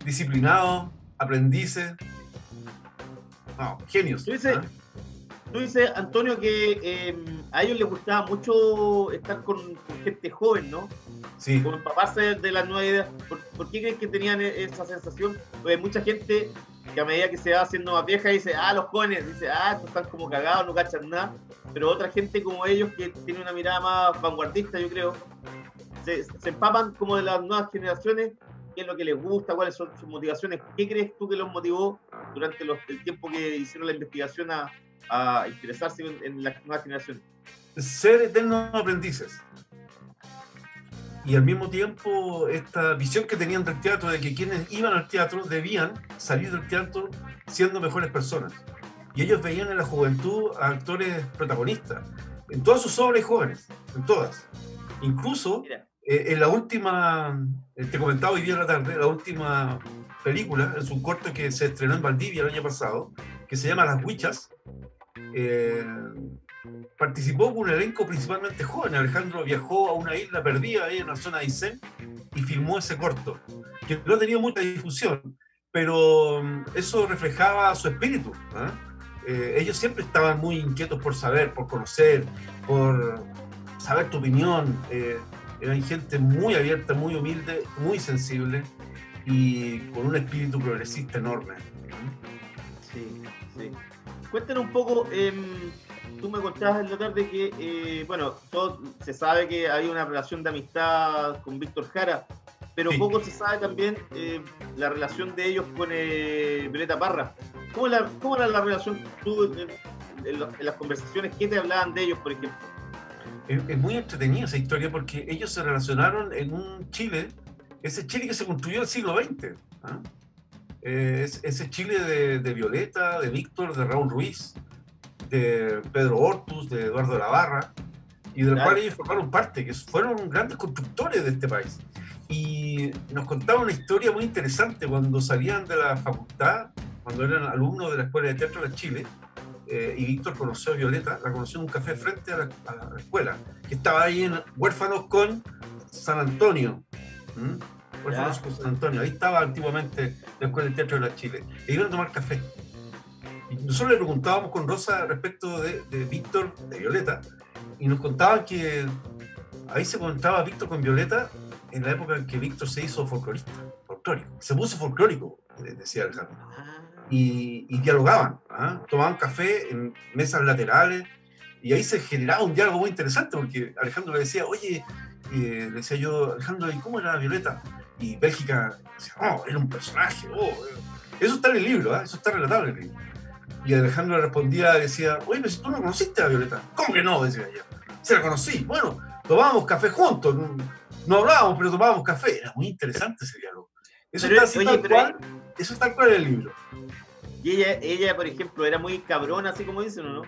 S6: disciplinados, aprendices, no, genios.
S4: Tú dices-
S6: ¿ah?
S4: Tú dices, Antonio, que eh, a ellos les gustaba mucho estar con, con gente joven, ¿no?
S6: Sí,
S4: Con papás de las nuevas ideas. ¿Por, por qué crees que tenían e- esa sensación? Hay mucha gente que a medida que se va haciendo más vieja dice, ah, los jóvenes, dice, ah, estos están como cagados, no cachan nada. Pero otra gente como ellos que tiene una mirada más vanguardista, yo creo, se, empapan como de las nuevas generaciones, qué es lo que les gusta, cuáles son sus motivaciones. ¿Qué crees tú que los motivó durante el tiempo que hicieron la investigación a, interesarse en, en las nuevas generaciones?
S6: ser eternos aprendices. Y al mismo tiempo, esta visión que tenían del teatro de que quienes iban al teatro debían salir del teatro siendo mejores personas. Y ellos veían en la juventud a actores protagonistas, en todas sus obras jóvenes, en todas. Incluso eh, en la última, eh, te comentaba hoy día en la tarde, la última película, es un corto que se estrenó en Valdivia el año pasado, que se llama Las Huichas, eh, participó con un elenco principalmente joven. Alejandro viajó a una isla perdida ahí en la zona de Aysén y filmó ese corto, que no ha tenido mucha difusión, pero mm, eso reflejaba su espíritu. ¿ah? Eh, ellos siempre estaban muy inquietos por saber, por conocer, por saber tu opinión. eh, eran gente muy abierta, muy humilde, muy sensible y con un espíritu progresista enorme.
S4: Sí, sí. Cuéntanos un poco, em, tú me contabas en la tarde que, eh, bueno, todo, se sabe que hay una relación de amistad con Víctor Jara, pero
S6: Sí.
S4: poco se sabe también eh, la relación de ellos con eh, Violeta Parra. ¿Cómo, la- cómo era la relación tú en, en en las conversaciones? ¿Qué te hablaban de ellos, por ejemplo?
S6: Es, es muy entretenida esa historia porque ellos se relacionaron en un Chile, ese Chile que se construyó en el siglo XX. ¿ah? Eh, es- ese Chile de, de Violeta, de Víctor, de Raúl Ruiz, de Pedro Hortus, de Eduardo de la Barra, y del
S4: Claro.
S6: cual ellos formaron parte, que fueron grandes constructores de este país. Y nos contaban una historia muy interesante cuando salían de la facultad, cuando eran alumnos de la Escuela de Teatro de Chile, eh, y Víctor conoció a Violeta, la conoció en un café frente a la, a la escuela, que estaba ahí en Huérfanos con San Antonio. Huérfanos con San Antonio, ahí estaba antiguamente la Escuela de Teatro de la Chile. E iban a tomar café. Nosotros le preguntábamos con Rosa respecto de, de Víctor, de Violeta, y nos contaban que ahí se contaba Víctor con Violeta en la época en que Víctor se hizo folclorista, folclórico. Se puso folclórico, de- decía Alejandro.
S4: Ah,
S6: y, y dialogaban, ¿ah? tomaban café en mesas laterales y ahí se generaba un diálogo muy interesante porque Alejandro le decía, oye, eh, le decía yo, Alejandro, ¿y cómo era Violeta? Y Bélgica decía, oh, era un personaje, oh, eh". eso está en el libro, ¿ah? eso está relatado en el libro. Y Alejandro le respondía, decía, oye, pero si tú no conociste a Violeta, ¿cómo que no? Decía ella, se la conocí, bueno, tomábamos café juntos, no, no hablábamos, pero tomábamos café, era muy interesante ese diálogo. Eso,
S4: Pero,
S6: está, así
S4: oye,
S6: tal
S4: pero-
S6: cual, eso está tal cual en el libro.
S4: Y ella, ella, por ejemplo, era muy cabrona, así como dicen, ¿o no?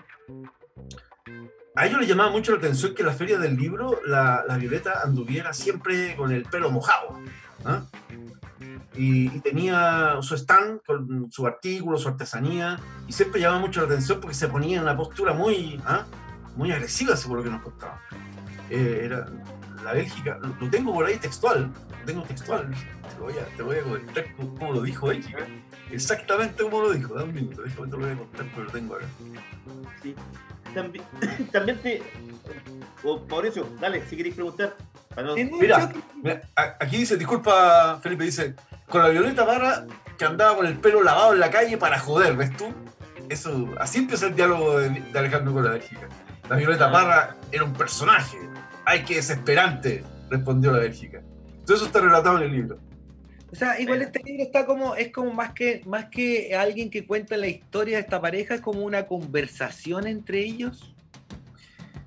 S6: A ellos les llamaba mucho la atención que en la feria del libro la, la Violeta anduviera siempre con el pelo mojado. ¿ah? Y, y tenía su stand con su artículo, su artesanía, y siempre llamaba mucho la atención porque se ponía en una postura muy, ¿ah? muy agresiva, según lo que nos contaba. Eh, era la Bélgica, lo, lo tengo por ahí textual, lo tengo textual, te lo voy a, te voy a comentar cómo, cómo lo dijo Bélgica, exactamente como lo dijo, da un minuto, déjame te lo voy a contar, pero lo tengo acá.
S4: Sí. También, también te. o Mauricio, dale, si queréis preguntar.
S6: Mira, Mira, aquí dice, disculpa Felipe, dice, con la Violeta Parra que andaba con el pelo lavado en la calle para joder, ¿ves tú? Eso, así empieza el diálogo de, de Alejandro con la Bélgica. La Violeta
S4: Ah.
S6: Parra era un personaje. ¡Ay, qué desesperante! Respondió la Bélgica. Todo eso está relatado en el libro.
S3: O sea, igual este libro está como, es como más que, más que alguien que cuenta la historia de esta pareja, es como una conversación entre ellos.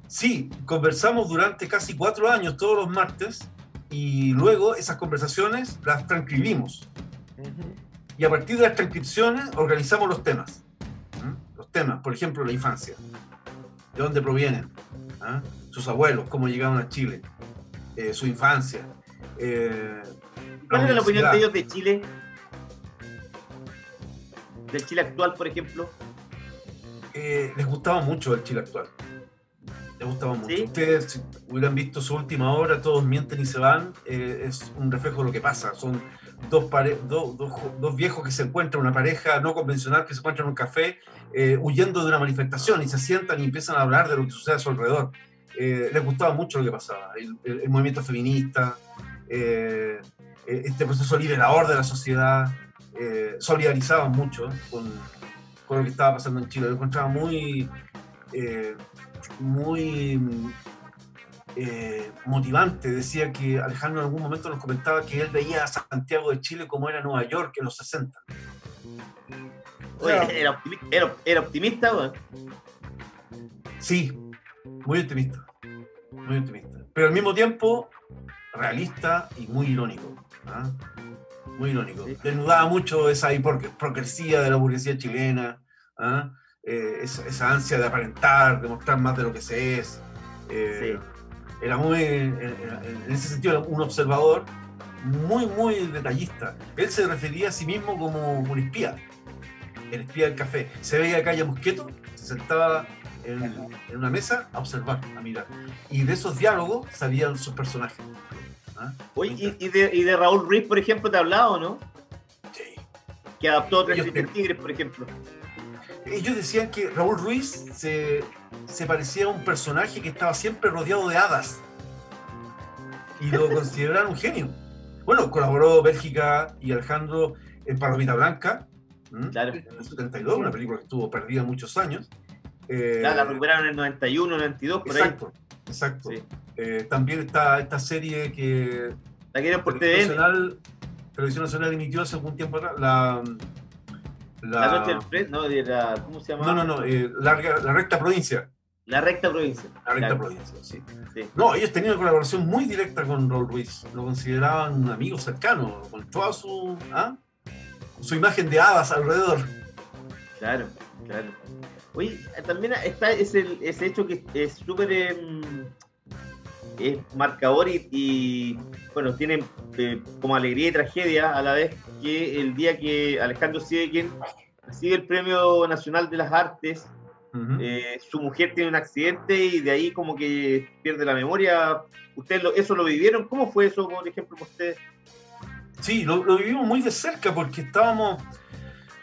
S6: Sí, conversamos durante casi cuatro años, todos los martes, y luego esas conversaciones las transcribimos. Y a partir de las transcripciones organizamos los temas. Los temas, por ejemplo, la infancia. ¿De dónde provienen? ¿Ah? Sus abuelos, cómo llegaron a Chile. Eh, su infancia. Eh,
S4: ¿Cuál era la opinión de ellos de Chile? Del Chile actual, por ejemplo.
S6: Eh, les gustaba mucho el Chile actual. Les gustaba mucho.
S4: ¿Sí?
S6: Ustedes si hubieran visto su última obra, Todos mienten y se van, eh, es un reflejo de lo que pasa. Son dos, pare- do- dos jo- dos viejos que se encuentran, una pareja no convencional que se encuentran en un café eh, huyendo de una manifestación y se sientan y empiezan a hablar de lo que sucede a su alrededor. Eh, les gustaba mucho lo que pasaba, el, el- el movimiento feminista, eh, eh, este proceso liberador de la sociedad, solidarizaban mucho con, con lo que estaba pasando en Chile. Lo encontraba muy, muy eh, motivante. Decía que Alejandro en algún momento nos comentaba que él veía a Santiago de Chile como era Nueva York en los 60.
S4: Oye, era, optimi- era, era optimista.
S6: Sí, muy optimista. Muy optimista. Pero al mismo tiempo, realista y muy irónico. ¿ah? Muy irónico.
S4: Sí.
S6: Desnudaba mucho esa hipoc- hipocresía de la burguesía chilena, ¿ah? Eh, esa, esa ansia de aparentar, de mostrar más de lo que se es. Eh, Era muy, en, ese sentido, era un observador muy, muy detallista. Él se refería a sí mismo como un espía, el espía del café. Se veía a calle Mosqueto, se sentaba en, en una mesa a observar, a mirar. Y de esos diálogos sabían sus personajes. ¿ah?
S4: Oye, y, y de, y de Raúl Ruiz, por ejemplo, te hablaba, ¿o no?
S6: Sí.
S4: Que adaptó Tres
S6: Ellos
S4: Tristes Tigres, por ejemplo.
S6: Ellos decían que Raúl Ruiz se, se parecía a un personaje que estaba siempre rodeado de hadas. Y lo consideraron un genio. Bueno, colaboró Bélgica y Alejandro en Palomita Blanca.
S4: Claro.
S6: en el 72, una película que estuvo perdida muchos años. Eh,
S4: Claro, la recuperaron en el 91, 92, por ahí.
S6: exacto, exacto.
S4: Sí.
S6: Eh, también está esta serie que
S4: La quieren por
S6: Televisión. Nacional, Televisión Nacional emitió hace algún tiempo atrás, la...
S4: La noche del Fred, no, de la, ¿cómo se llama?
S6: No, no, no, eh, la recta provincia.
S4: La recta provincia.
S6: La recta
S4: Claro.
S6: provincia, sí.
S4: Sí.
S6: No, ellos tenían una colaboración muy directa con Raúl Ruiz. Lo consideraban un amigo cercano, con toda su, ¿ah? su imagen de hadas alrededor.
S4: Claro, claro. Oye, también está ese, ese hecho que es súper em, es marcador y, y, bueno, tiene eh, como alegría y tragedia a la vez que el día que Alejandro Sieguin recibe el Premio Nacional de las Artes, eh, su mujer tiene un accidente y de ahí como que pierde la memoria. ¿Ustedes lo- eso lo vivieron? ¿Cómo fue eso, por ejemplo, para ustedes?
S6: Sí, lo, lo vivimos muy de cerca porque estábamos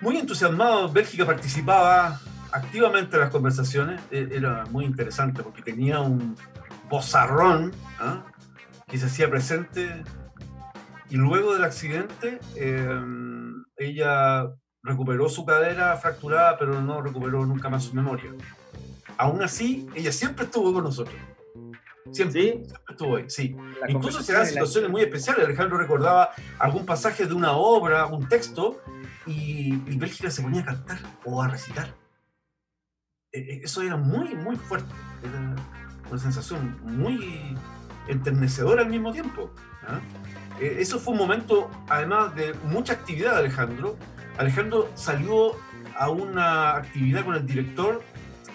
S6: muy entusiasmados. Bélgica participaba activamente en las conversaciones. E- Era muy interesante porque tenía un bozarrón ¿ah? que se hacía presente. Y luego del accidente, eh, ella recuperó su cadera fracturada, pero no recuperó nunca más su memoria. Aún así, ella siempre estuvo con nosotros. Siempre,
S4: ¿Sí?
S6: siempre estuvo ahí, sí.
S3: La
S6: Incluso se dan
S3: la-
S6: situaciones muy especiales. Alejandro recordaba algún pasaje de una obra, un texto, y, y Bélgica se ponía a cantar o a recitar. Eh, eh, Eso era muy, muy fuerte. Era una sensación muy enternecedora al mismo tiempo. Eh, Eso fue un momento, además de mucha actividad de Alejandro. Alejandro salió a una actividad con el director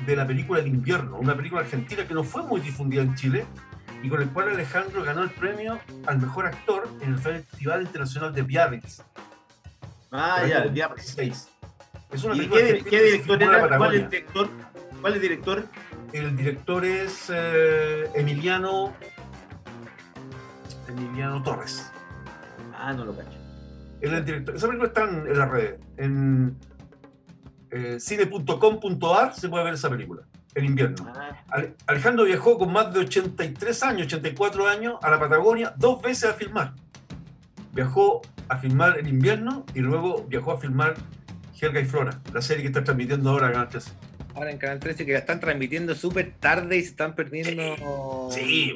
S6: de la película El invierno, una película argentina que no fue muy difundida en Chile y con el cual Alejandro ganó el premio al mejor actor en el Festival Internacional de Biarritz.
S4: Ah, ya, el.
S6: 2016. Es una
S4: ¿Y
S6: película
S4: qué, qué director era? ¿Cuál el director? ¿Cuál es el director?
S6: El director es eh, Emiliano Emiliano Torres.
S4: Ah, no lo cacho.
S6: Él es el director. Esa película está en, en la red. En eh, cine.com.ar se puede ver esa película. El invierno.
S4: Ah,
S6: Ale- Alejandro viajó con más de 83 años, 84 años, a la Patagonia dos veces a filmar. Viajó a filmar el invierno y luego viajó a filmar Helga y Flora, la serie que está transmitiendo ahora Canal 13.
S3: Ahora en Canal 13 que la están transmitiendo súper tarde y se están perdiendo
S6: Sí,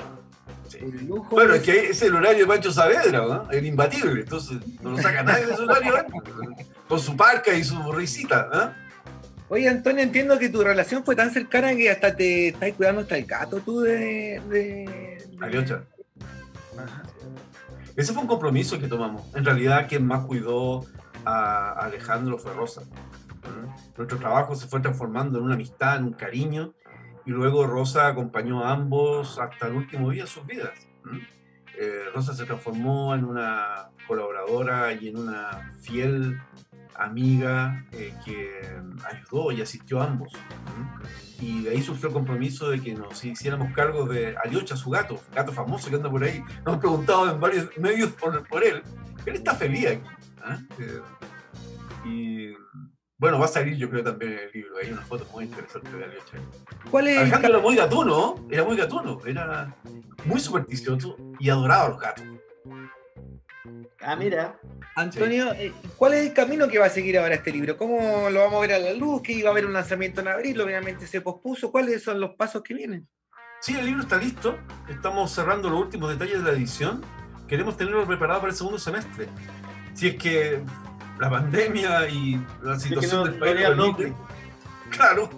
S6: sí.
S3: un lujo.
S6: Bueno,
S3: de-
S6: es que es el horario de Pancho Saavedra, ¿no? El imbatible, entonces no lo saca nadie de su horario, ¿eh? con su parca y su risita. ¿ah?
S3: Oye, Antonio, entiendo que tu relación fue tan cercana que hasta te estás cuidando hasta el gato tú de... de...
S6: Aliocha.
S3: Ajá.
S6: Ese fue un compromiso que tomamos. En realidad, quien más cuidó a Alejandro fue Rosa. Nuestro trabajo se fue transformando en una amistad, en un cariño, y luego Rosa acompañó a ambos hasta el último día de sus vidas. ¿Mm? Eh, Rosa se transformó en una colaboradora y en una fiel amiga eh, que ayudó y asistió a ambos. ¿Mm? Y de ahí surgió el compromiso de que nos hiciéramos cargo de Aliocha, su gato, gato famoso que anda por ahí. Nos han preguntado en varios medios por, él. Él está feliz aquí. Eh, y bueno, va a salir yo creo también en el libro. Hay una foto muy interesante de Aliocha.
S3: ¿Cuál es el
S6: Alejandro era muy gatuno, era muy gatuno, era muy supersticioso y adoraba a los gatos.
S4: ah, mira.
S3: Antonio, eh, ¿cuál es el camino que va a seguir ahora este libro? ¿Cómo lo vamos a ver a la luz? ¿Que iba a haber un lanzamiento en abril? Obviamente se pospuso. ¿Cuáles son los pasos que vienen?
S6: Sí, el libro está listo. Estamos cerrando los últimos detalles de la edición. Queremos tenerlo preparado para el segundo semestre. Si es que la pandemia y la
S4: Es que
S6: situación
S4: no,
S6: del
S4: no
S6: país permiten, claro,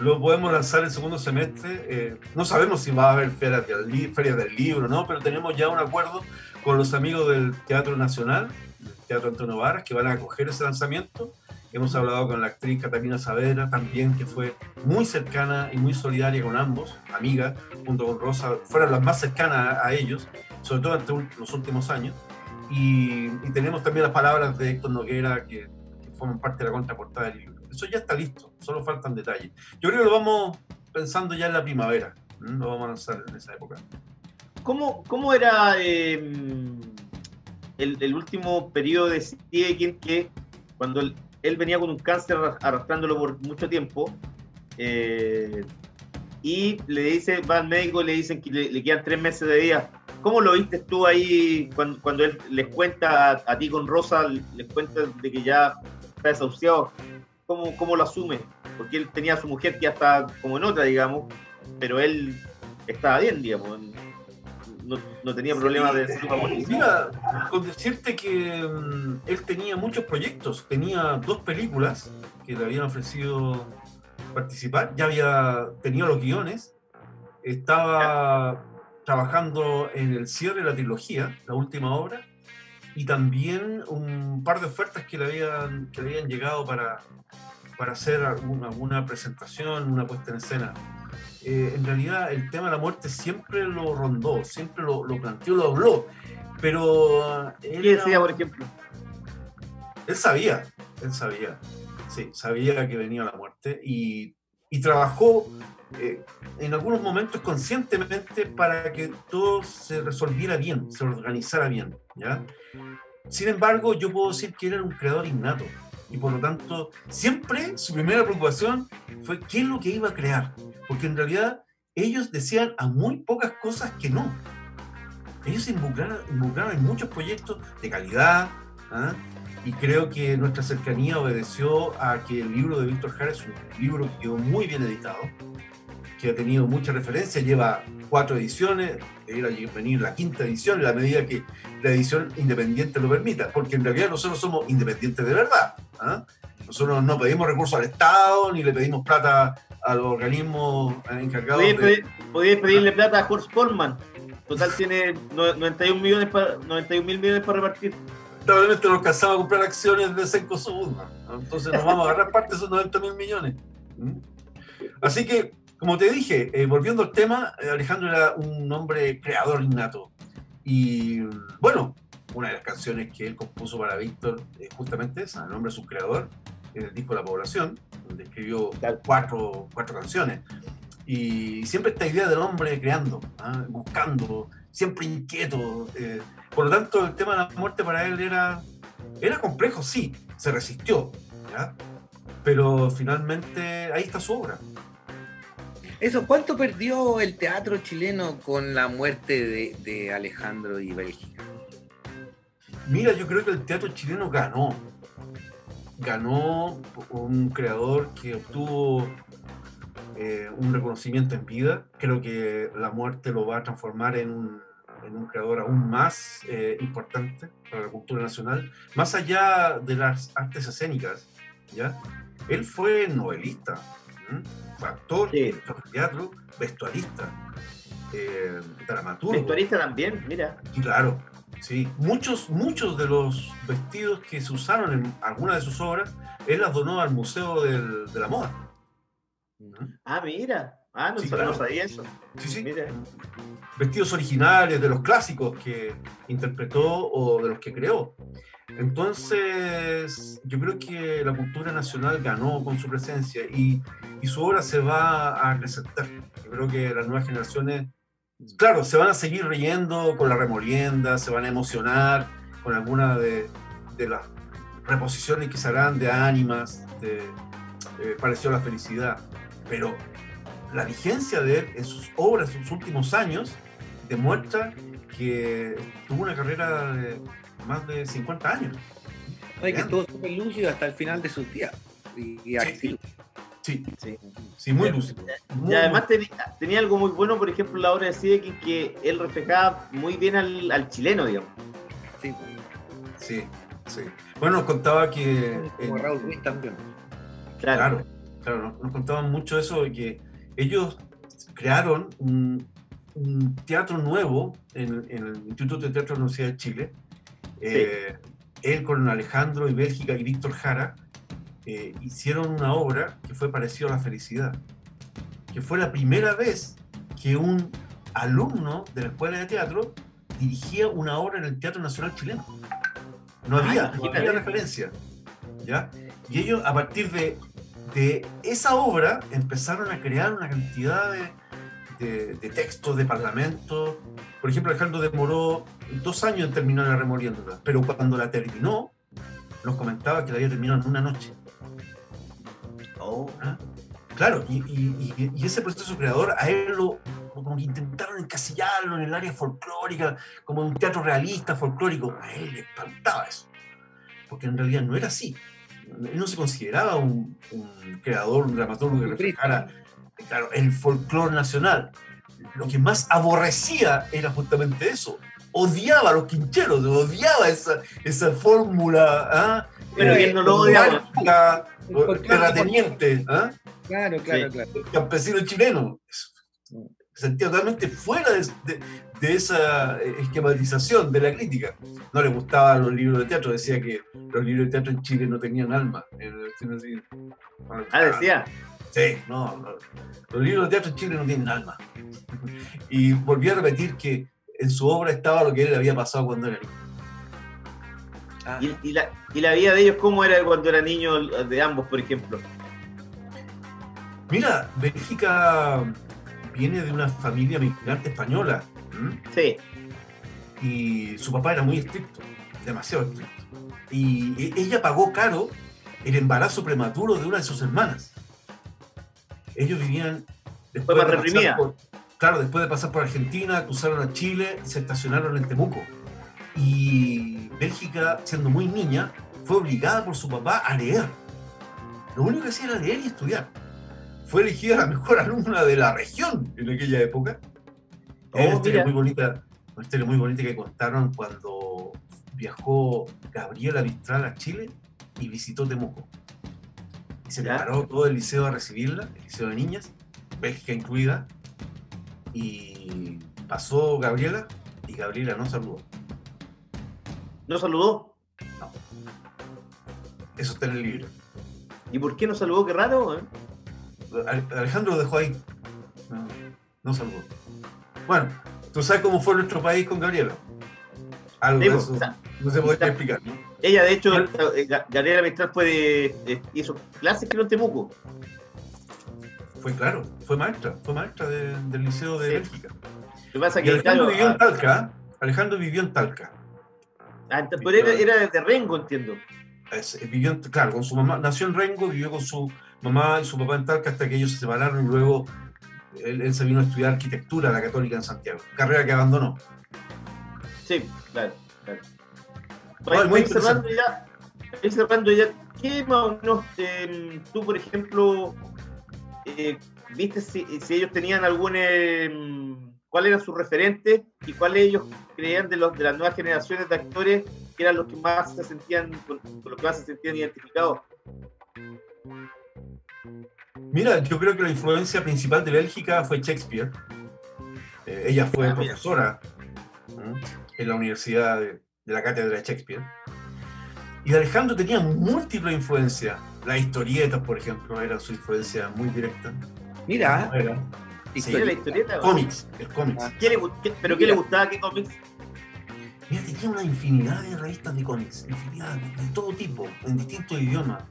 S6: lo podemos lanzar el segundo semestre. Eh, no sabemos si va a haber ferias del, ferias del libro, ¿no? Pero tenemos ya un acuerdo con los amigos del Teatro Nacional, del Teatro Antonio Varas, que van a acoger ese lanzamiento. Hemos hablado con la actriz Catalina Saavedra también, que fue muy cercana y muy solidaria con ambos, amiga, junto con Rosa, fueron las más cercanas a, ellos, sobre todo entre los últimos años. Y, y tenemos también las palabras de Héctor Noguera, que, que forman parte de la contraportada del libro. Eso ya está listo, solo faltan detalles. Yo creo que lo vamos pensando ya en la primavera, ¿m? lo vamos a lanzar en esa época.
S4: ¿Cómo, cómo era eh, el, el último periodo de Stephen que cuando él, él venía con un cáncer arras- arrastrándolo por mucho tiempo eh, y le dice, va al médico y le dicen que le, le quedan tres meses de vida? ¿Cómo lo viste tú ahí cuando, cuando él les cuenta a, a ti con Rosa, les cuenta de que ya está desahuciado? ¿Cómo, ¿Cómo lo asume? Porque él tenía a su mujer que ya está como en otra, digamos, pero él estaba bien, digamos. No, no tenía problemas de salud morir.
S6: Mira, con decirte que mm, él tenía muchos proyectos, tenía dos películas que le habían ofrecido participar, ya había tenido los guiones, estaba trabajando en el cierre de la trilogía, la última obra, y también un par de ofertas que le habían, que le habían llegado para, para hacer alguna, alguna presentación, una puesta en escena. Eh, en realidad el tema de la muerte siempre lo rondó, siempre lo, lo planteó, lo habló, pero uh, él,
S4: ¿Qué decía, por ejemplo?
S6: él sabía, él sabía, sí, sabía que venía la muerte y, y trabajó eh, en algunos momentos conscientemente para que todo se resolviera bien, se organizara bien, ¿ya? Sin embargo, yo puedo decir que él era un creador innato y por lo tanto siempre su primera preocupación fue qué es lo que iba a crear, porque en realidad ellos decían a muy pocas cosas que no. Ellos se involucraron, involucraron en muchos proyectos de calidad, ¿ah? Y creo que nuestra cercanía obedeció a que el libro de Víctor Jara es un libro que quedó muy bien editado, que ha tenido mucha referencia, lleva cuatro ediciones, era venir la quinta edición en la medida que la edición independiente lo permita, porque en realidad nosotros somos independientes de verdad. ¿ah? Nosotros no pedimos recursos al Estado, ni le pedimos plata a los organismos encargados
S4: Podéis
S6: de...
S4: pedir- podéis pedirle plata a Horst Polman. Total tiene no- 91 millones para 91 mil millones para repartir.
S6: Lamentablemente no alcanzaba a comprar acciones de Cencosud. ¿no? Entonces nos vamos a agarrar parte de esos 90 mil millones. ¿Mm? Así que, como te dije, eh, volviendo al tema, eh, Alejandro era un hombre creador innato. Y bueno, una de las canciones que él compuso para Víctor es justamente esa, el nombre de su creador, en el disco La Población, donde escribió cuatro, cuatro canciones. Y siempre esta idea del hombre creando, ¿ah? buscando, siempre inquieto. eh, por lo tanto, el tema de la muerte para él era, era complejo, sí, se resistió, ¿ya? pero finalmente ahí está su obra.
S3: Eso, ¿cuánto perdió el teatro chileno con la muerte de, de Alejandro y Bélgica?
S6: Mira, yo creo que el teatro chileno ganó. Ganó un creador que obtuvo eh, un reconocimiento en vida. Creo que la muerte lo va a transformar en un, en un creador aún más eh, importante para la cultura nacional, más allá de las artes escénicas. ¿ya? Él fue novelista, actor,
S4: Sí.
S6: de teatro, vestuarista, eh, dramaturgo.
S4: Vestuarista también, mira.
S6: Claro, sí. Muchos, muchos de los vestidos que se usaron en alguna de sus obras, él las donó al Museo del- de la Moda.
S4: Ah, mira. Ah, no,
S6: Sí, claro.
S4: no sabía eso.
S6: Sí, sí.
S4: Mira.
S6: Vestidos originales de los clásicos que interpretó o de los que creó. Entonces, yo creo que la cultura nacional ganó con su presencia y, y su obra se va a acrecentar. Yo creo que las nuevas generaciones, claro, se van a seguir riendo con la remolienda, se van a emocionar con alguna de, de las reposiciones que se harán de ánimas, de eh, Pareció la felicidad, pero la vigencia de él en sus obras, en sus últimos años, demuestra que tuvo una carrera de más de 50 años.
S3: Oye, que estuvo súper lúcido hasta el final de sus días. Y, y activo.
S6: Sí,
S4: Sí.
S6: sí, muy lúcido.
S4: Y además tenía, tenía algo muy bueno, por ejemplo, la obra de Siedekin, que él reflejaba muy bien al, al chileno, digamos.
S3: Sí,
S6: Sí, sí. Bueno, nos contaba que...
S3: como Raúl Ruiz también.
S4: Claro.
S6: Claro, claro, nos, contaban mucho eso de que ellos crearon un, un teatro nuevo en, en el Instituto de Teatro de la Universidad de Chile. Eh, él con Alejandro y Bélgica y Víctor Jara eh, hicieron una obra que fue parecida a la felicidad, que fue la primera vez que un alumno de la escuela de teatro dirigía una obra en el Teatro Nacional Chileno. No
S4: Ah,
S6: había, no
S4: imagínate.
S6: había referencia. ¿ya? Y ellos, a partir de, de esa obra, empezaron a crear una cantidad de, de, de textos, de parlamentos. Por ejemplo, Alejandro demoró dos años en terminar la remoliéndola, pero cuando la terminó, nos comentaba que la había terminado en una noche.
S4: Oh.
S6: ¿ah? Claro, y, y- y- ese proceso creador a él lo como que intentaron encasillarlo en el área folclórica, como un teatro realista, folclórico. A él le espantaba eso, porque en realidad no era así. Él no se consideraba un, un creador, un dramaturgo que reflejara claro, el folclore nacional. Lo que más aborrecía era justamente eso. Odiaba a los quincheros, odiaba esa, esa fórmula. ¿ah?
S4: Pero
S6: Eh,
S4: él no lo odiaba.
S6: terrateniente, ¿ah?
S3: Claro, claro,
S4: Sí.
S3: claro.
S6: campesino chileno. Se sentía totalmente fuera de, de- de esa eh, esquematización de la crítica. No le gustaban los libros de teatro, decía que los libros de teatro en Chile no tenían alma.
S4: Ah, decía.
S6: Sí, no, no. Los libros de teatro en Chile no tienen alma. Y volví a repetir que en su obra estaba lo que él le había pasado cuando era niño.
S3: Ah,
S4: Y, y la, y la vida de ellos, ¿cómo era cuando era niño de ambos, por ejemplo?
S6: Mira, Bélgica viene de una familia migrante española.
S4: Sí.
S6: y su papá era muy estricto, demasiado estricto. Y e- ella pagó caro el embarazo prematuro de una de sus hermanas. Ellos vivían después
S4: más
S6: de
S4: reprimida.
S6: por, claro, después de pasar por Argentina, cruzaron a Chile y se estacionaron en Temuco. Y Bélgica, siendo muy niña, fue obligada por su papá a leer. Lo único que hacía era leer y estudiar. Fue elegida la mejor alumna de la región en aquella época. Hay una
S4: Oh,
S6: historia muy bonita, una historia muy bonita que contaron cuando viajó Gabriela Mistral a Chile y visitó Temuco. Y se
S4: Ya.
S6: preparó todo el liceo a recibirla, el liceo de niñas, Bélgica incluida, y pasó Gabriela y Gabriela no saludó.
S4: ¿No saludó?
S6: Eso está en el libro.
S4: ¿Y por qué no saludó? Qué raro, ¿eh?
S6: Ale- Alejandro lo dejó ahí. No, no saludó. Bueno, tú sabes cómo fue nuestro país con Gabriela. Algo
S4: Sí,
S6: de
S4: pues,
S6: eso
S4: o sea,
S6: no se podría explicar. ¿no?
S4: Ella, de hecho, eh, Ga- Gabriela Mistral fue de, eh, hizo clases creo en Temuco.
S6: Fue claro, fue maestra, fue maestra de- del Liceo de
S4: Sí.
S6: Bélgica.
S4: Lo que pasa
S6: Y
S4: es que,
S6: Alejandro
S4: claro,
S6: vivió en
S4: ah,
S6: Talca. ¿eh? Alejandro vivió en Talca.
S4: ah, pero era, era de Rengo, entiendo.
S6: Es- vivió en- claro, con su mamá, nació en Rengo, vivió con su mamá y su papá en Talca hasta que ellos se separaron y luego él, él se vino a estudiar arquitectura a la Católica en Santiago, carrera que abandonó.
S4: Sí, claro, claro. Para
S6: muy
S4: cerrando ya, cerrando ya, ¿qué más o menos eh, tú, por ejemplo, eh, viste si, si ellos tenían algún, eh, cuál eran sus referentes y cuáles ellos creían de, los, de las nuevas generaciones de actores que eran los que más se sentían, con, con los que más se sentían identificados?
S6: Mira, yo creo que la influencia principal de Bélgica fue Shakespeare. Eh, ella fue
S4: Ah,
S6: profesora ¿no? en la Universidad de, de la Cátedra de Shakespeare. Y Alejandro tenía múltiples influencias. Las historietas, por ejemplo, era su influencia muy directa.
S3: Mira,
S6: Era
S4: ¿Sí, la historieta?
S6: cómics, el cómics.
S4: ¿Qué le qué- ¿Pero qué le gustaba? ¿Qué cómics?
S6: Mira, tenía una infinidad de revistas de cómics, infinidad, de, de todo tipo, en distintos idiomas.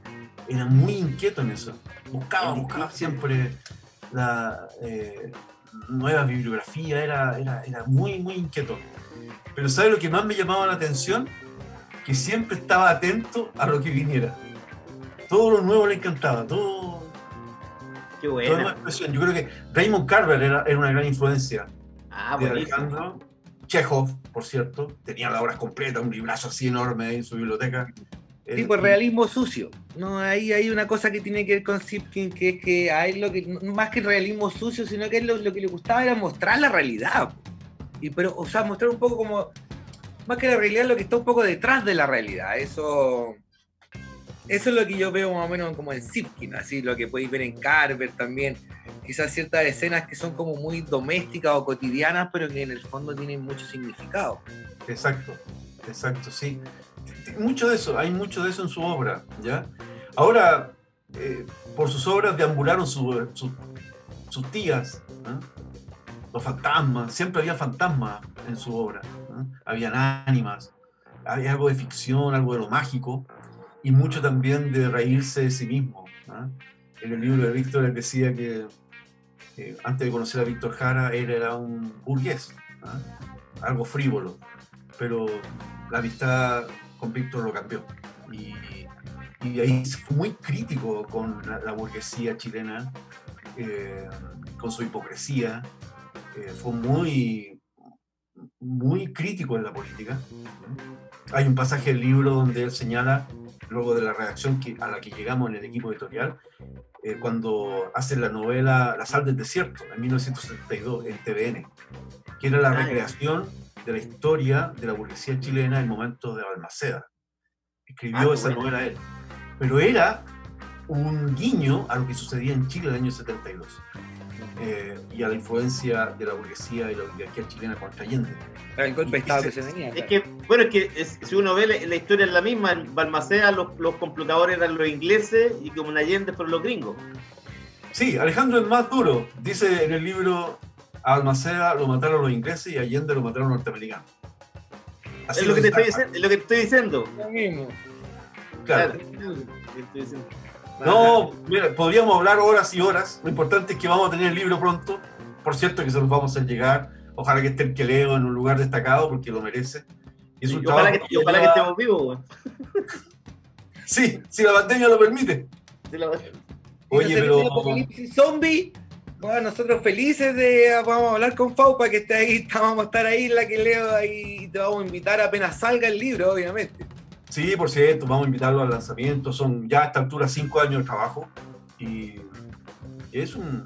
S6: Era muy inquieto en eso. Buscaba, buscaba siempre la eh, nueva bibliografía, era, era, era muy, muy inquieto. Pero ¿sabe lo que más me llamaba la atención? Que siempre estaba atento a lo que viniera. Todo lo nuevo le encantaba, todo,
S4: Qué buena.
S6: expresión. Yo creo que Raymond Carver era, era una gran influencia
S4: Ah,
S6: de. Alejandro. Chekhov, por cierto, tenía las obras completas, un librazo así enorme en su biblioteca.
S3: Tipo
S6: y-
S3: realismo sucio. No, ahí hay una cosa que tiene que ver con Sipkin, que es que él lo que, más que realismo sucio, sino que lo, lo que le gustaba era mostrar la realidad. Y pero, o sea, mostrar un poco como, más que la realidad, lo que está un poco detrás de la realidad. Eso, eso es lo que yo veo más o menos como en Sipkin, así lo que podéis ver en Carver también. Quizás ciertas escenas que son como muy domésticas o cotidianas, pero que en el fondo tienen mucho significado.
S6: Exacto, exacto, sí. Mucho de eso, hay mucho de eso en su obra, ¿ya? Ahora, eh, por sus obras deambularon su- su- sus tías, ¿no? los fantasmas, siempre había fantasmas en su obra, ¿no? habían ánimas, había algo de ficción, algo de lo mágico, y mucho también de reírse de sí mismo. En el libro de Víctor él decía que eh, antes de conocer a Víctor Jara, él era un burgués, algo frívolo, pero la amistad con Víctor lo cambió. Y, y ahí fue muy crítico con la, la burguesía chilena, eh, con su hipocresía, eh, fue muy, muy crítico en la política. Hay un pasaje del libro donde él señala, luego de la redacción que, a la que llegamos en el equipo editorial, eh, cuando hace la novela La sal del desierto, en 1972, en TVN, que era la
S4: Ah,
S6: recreación de la historia de la burguesía chilena en momentos de Balmaceda. Escribió
S4: Ah,
S6: esa
S4: bueno.
S6: novela él. Pero era un guiño a lo que sucedía en Chile en el año 72 eh, y a la influencia de la burguesía y la oligarquía chilena contra Allende.
S3: El golpe de Estado que se venía.
S4: Es que, bueno, es que es- si uno ve la, la historia es la misma, en Balmaceda los, los complotadores eran los ingleses y como en Allende fueron los gringos.
S6: Sí, Alejandro es más duro. Dice en el libro, a Almaceda lo mataron los ingleses y a Allende lo mataron los norteamericanos. Así
S4: es, lo que te estoy diciendo, es lo que te estoy diciendo.
S3: Lo mismo.
S6: claro.
S4: Que.
S6: No, mira, podríamos hablar horas y horas. Lo importante es que vamos a tener el libro pronto. Por cierto, que se los vamos a llegar. Ojalá que esté el Queleo en un lugar destacado porque lo merece. Y es un
S4: y ojalá que, que estemos vivos, weón.
S6: Sí, si la pandemia lo permite.
S4: La-
S6: Oye, pero.
S3: apocalipsis zombie. Bueno, nosotros felices de vamos a hablar con Faupa que esté ahí, vamos a estar ahí la que leo ahí y te vamos a invitar apenas salga el libro, obviamente.
S6: Sí, por cierto, vamos a invitarlo al lanzamiento. Son ya a esta altura cinco años de trabajo y es un,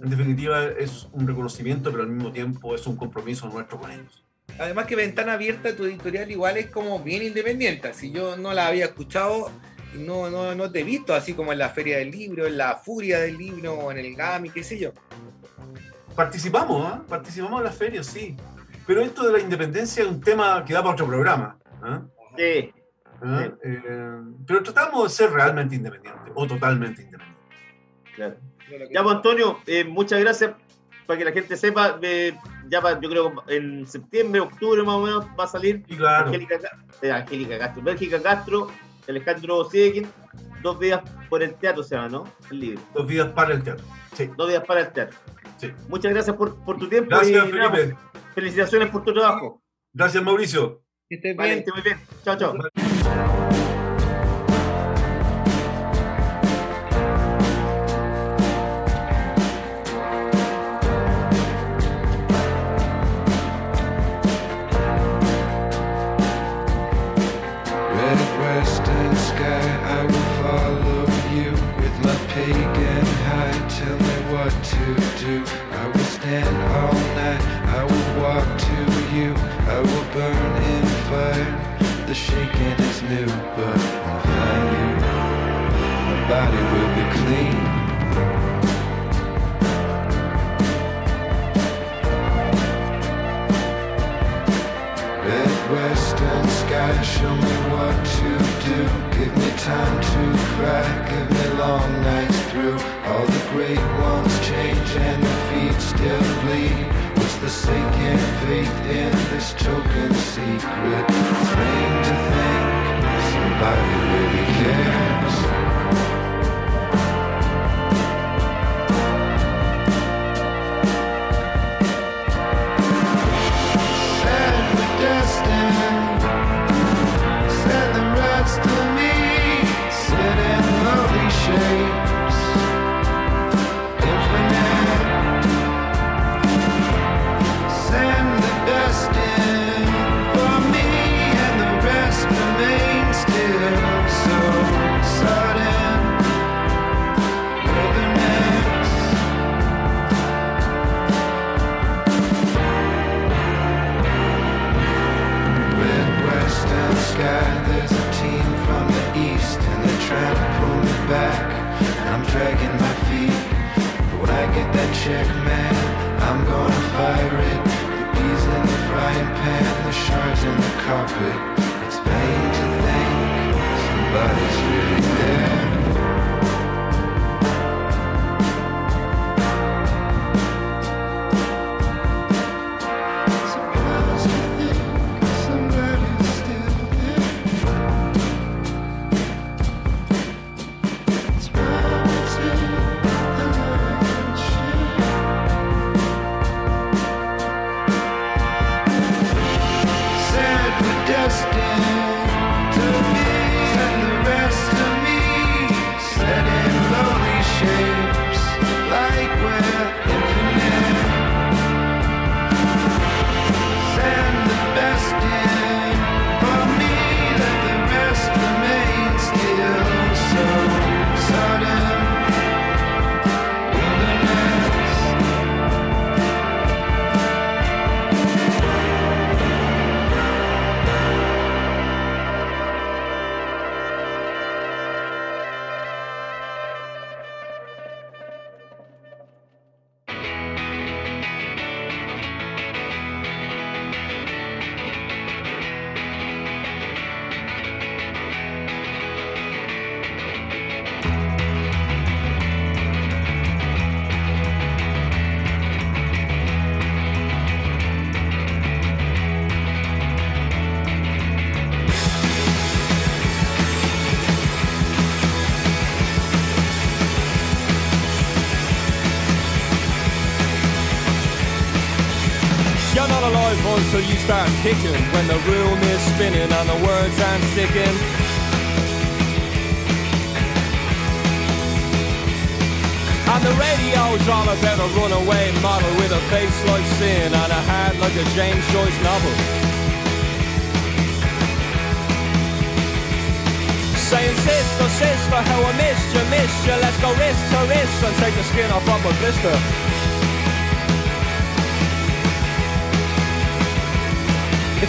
S6: en definitiva, es un reconocimiento, pero al mismo tiempo es un compromiso nuestro con ellos.
S3: Además que Ventana Abierta, tu editorial igual es como bien independiente. Si yo no la había escuchado, no, no, no te he visto así como en la Feria del Libro, en la Furia del Libro, o en el GAMI, qué sé yo.
S6: Participamos, ¿ah? participamos en las ferias, sí. Pero esto de la independencia es un tema que da para otro programa. ¿ah?
S4: Sí.
S6: ¿Ah?
S4: Sí.
S6: Eh, pero tratamos de ser realmente independientes o totalmente independientes.
S4: Claro. Ya, pues Antonio, eh, muchas gracias. Para que la gente sepa, eh, ya pa- yo creo que en septiembre, octubre más o menos va a salir
S6: Y claro,
S4: Angélica, Ca- eh, Angélica Castro, Bélgica Castro, Alejandro Sieguin, dos días por el teatro se llama, ¿no? El libro.
S6: dos vidas para el teatro. Sí,
S4: Dos días para el teatro.
S6: sí.
S4: Muchas gracias por, por tu tiempo
S6: Gracias,
S4: y
S6: Felipe.
S4: felicitaciones por tu trabajo.
S6: Gracias, Mauricio.
S3: Que estés
S4: Vale,
S3: bien.
S4: esté muy bien. Chao, chao.
S7: Sky, show me what to do. Give me time to cry, give me long nights through. All the great ones change and the feet still bleed. What's the sinking faith in this token secret? It's to think somebody really cares.
S8: Start kicking when the room is spinning and the words aren't sticking. And the radio's all about a runaway model with a face like sin and a heart like a James Joyce novel. Saying sister, sister, how I missed you, missed you. Let's go wrist to wrist and take the skin off of a blister.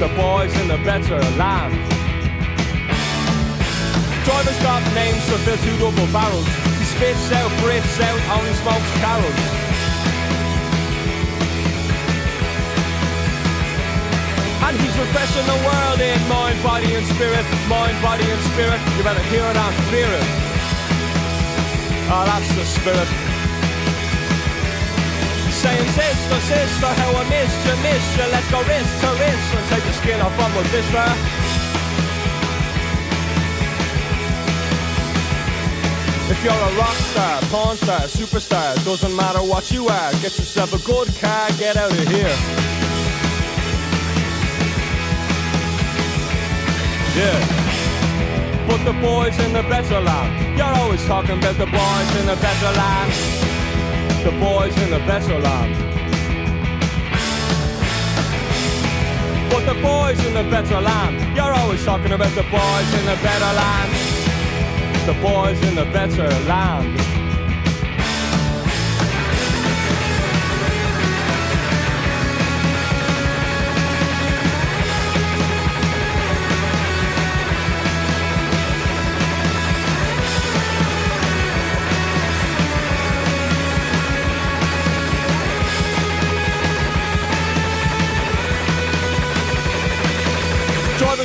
S8: The boys in the better land. Drivers got names to fill two double barrels. He spits out, breathes out, only smokes carols. And he's refreshing the world in mind, body and spirit, mind, body and spirit. You better hear it and fear it. Oh, that's the spirit. Saying sister, sister, how I missed you, missed you. Let's go wrist to wrist and take the skin off of with this there. If you're a rock star, porn star, superstar, doesn't matter what you are. Get yourself a good car, get out of here. Yeah. Put the boys in the better land. You're always talking about the boys in the better land. The boys in the better land. Put the boys in the better land. You're always talking about the boys in the better land. The boys in the better land.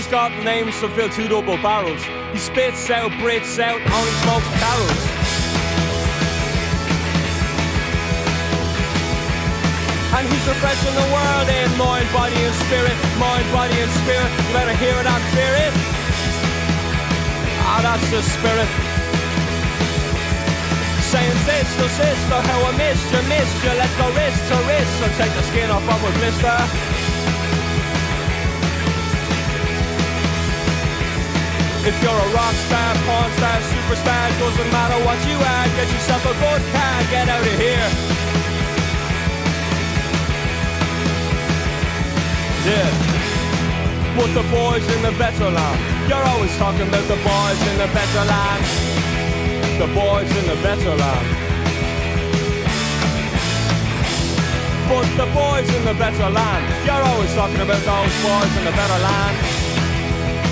S8: Got names to fill two double barrels. He spits out, breathes out, only smokes carols. And he's refreshing the world in mind, body and spirit, mind, body and spirit. You better hear it and fear it. Ah, that's the spirit. Saying sister, sister, how I missed you, missed you. Let's go wrist to wrist and take the skin off of a blister. If you're a rock star, porn star, superstar, doesn't matter what you are, get yourself a good car, get out of here. Yeah. Put the boys in the better land. You're always talking about the boys in the better land. The boys in the better land. Put the boys in the better land. You're always talking about those boys in the better land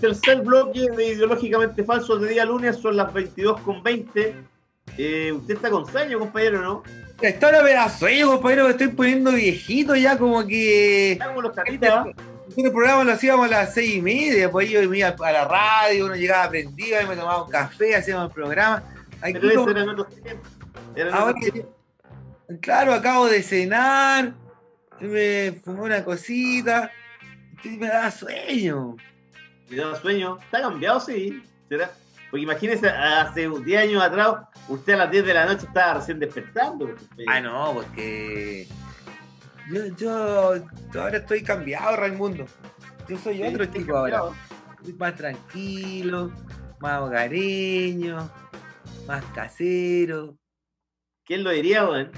S4: Tercer bloque de Ideológicamente Falso de día lunes. Son las 22.20. Eh, usted está con sueño, compañero, ¿no?
S3: Me da sueño, compañero, me estoy poniendo viejito ya, como que.
S4: Está como los caritas.
S3: El programa lo hacíamos a las seis y media, pues yo iba a la radio, uno llegaba prendido, y me tomaba un café, hacíamos el programa. Aquí
S4: Pero
S3: como-
S4: ese era en otros tiempos. Era en
S3: Ahora
S4: otros tiempos.
S3: que- claro, acabo de cenar, me fumé una cosita, y me da sueño.
S4: Da sueño. Está cambiado, sí. ¿Será? Porque imagínese, hace 10 años atrás, usted a las 10 de la noche estaba recién despertando.
S3: Ah, no, porque yo, yo, yo ahora estoy cambiado, Raimundo. Yo soy
S4: Sí,
S3: otro ahora.
S4: cambiado.
S3: Soy más tranquilo, más hogareño. más casero.
S4: ¿Quién lo diría, weón?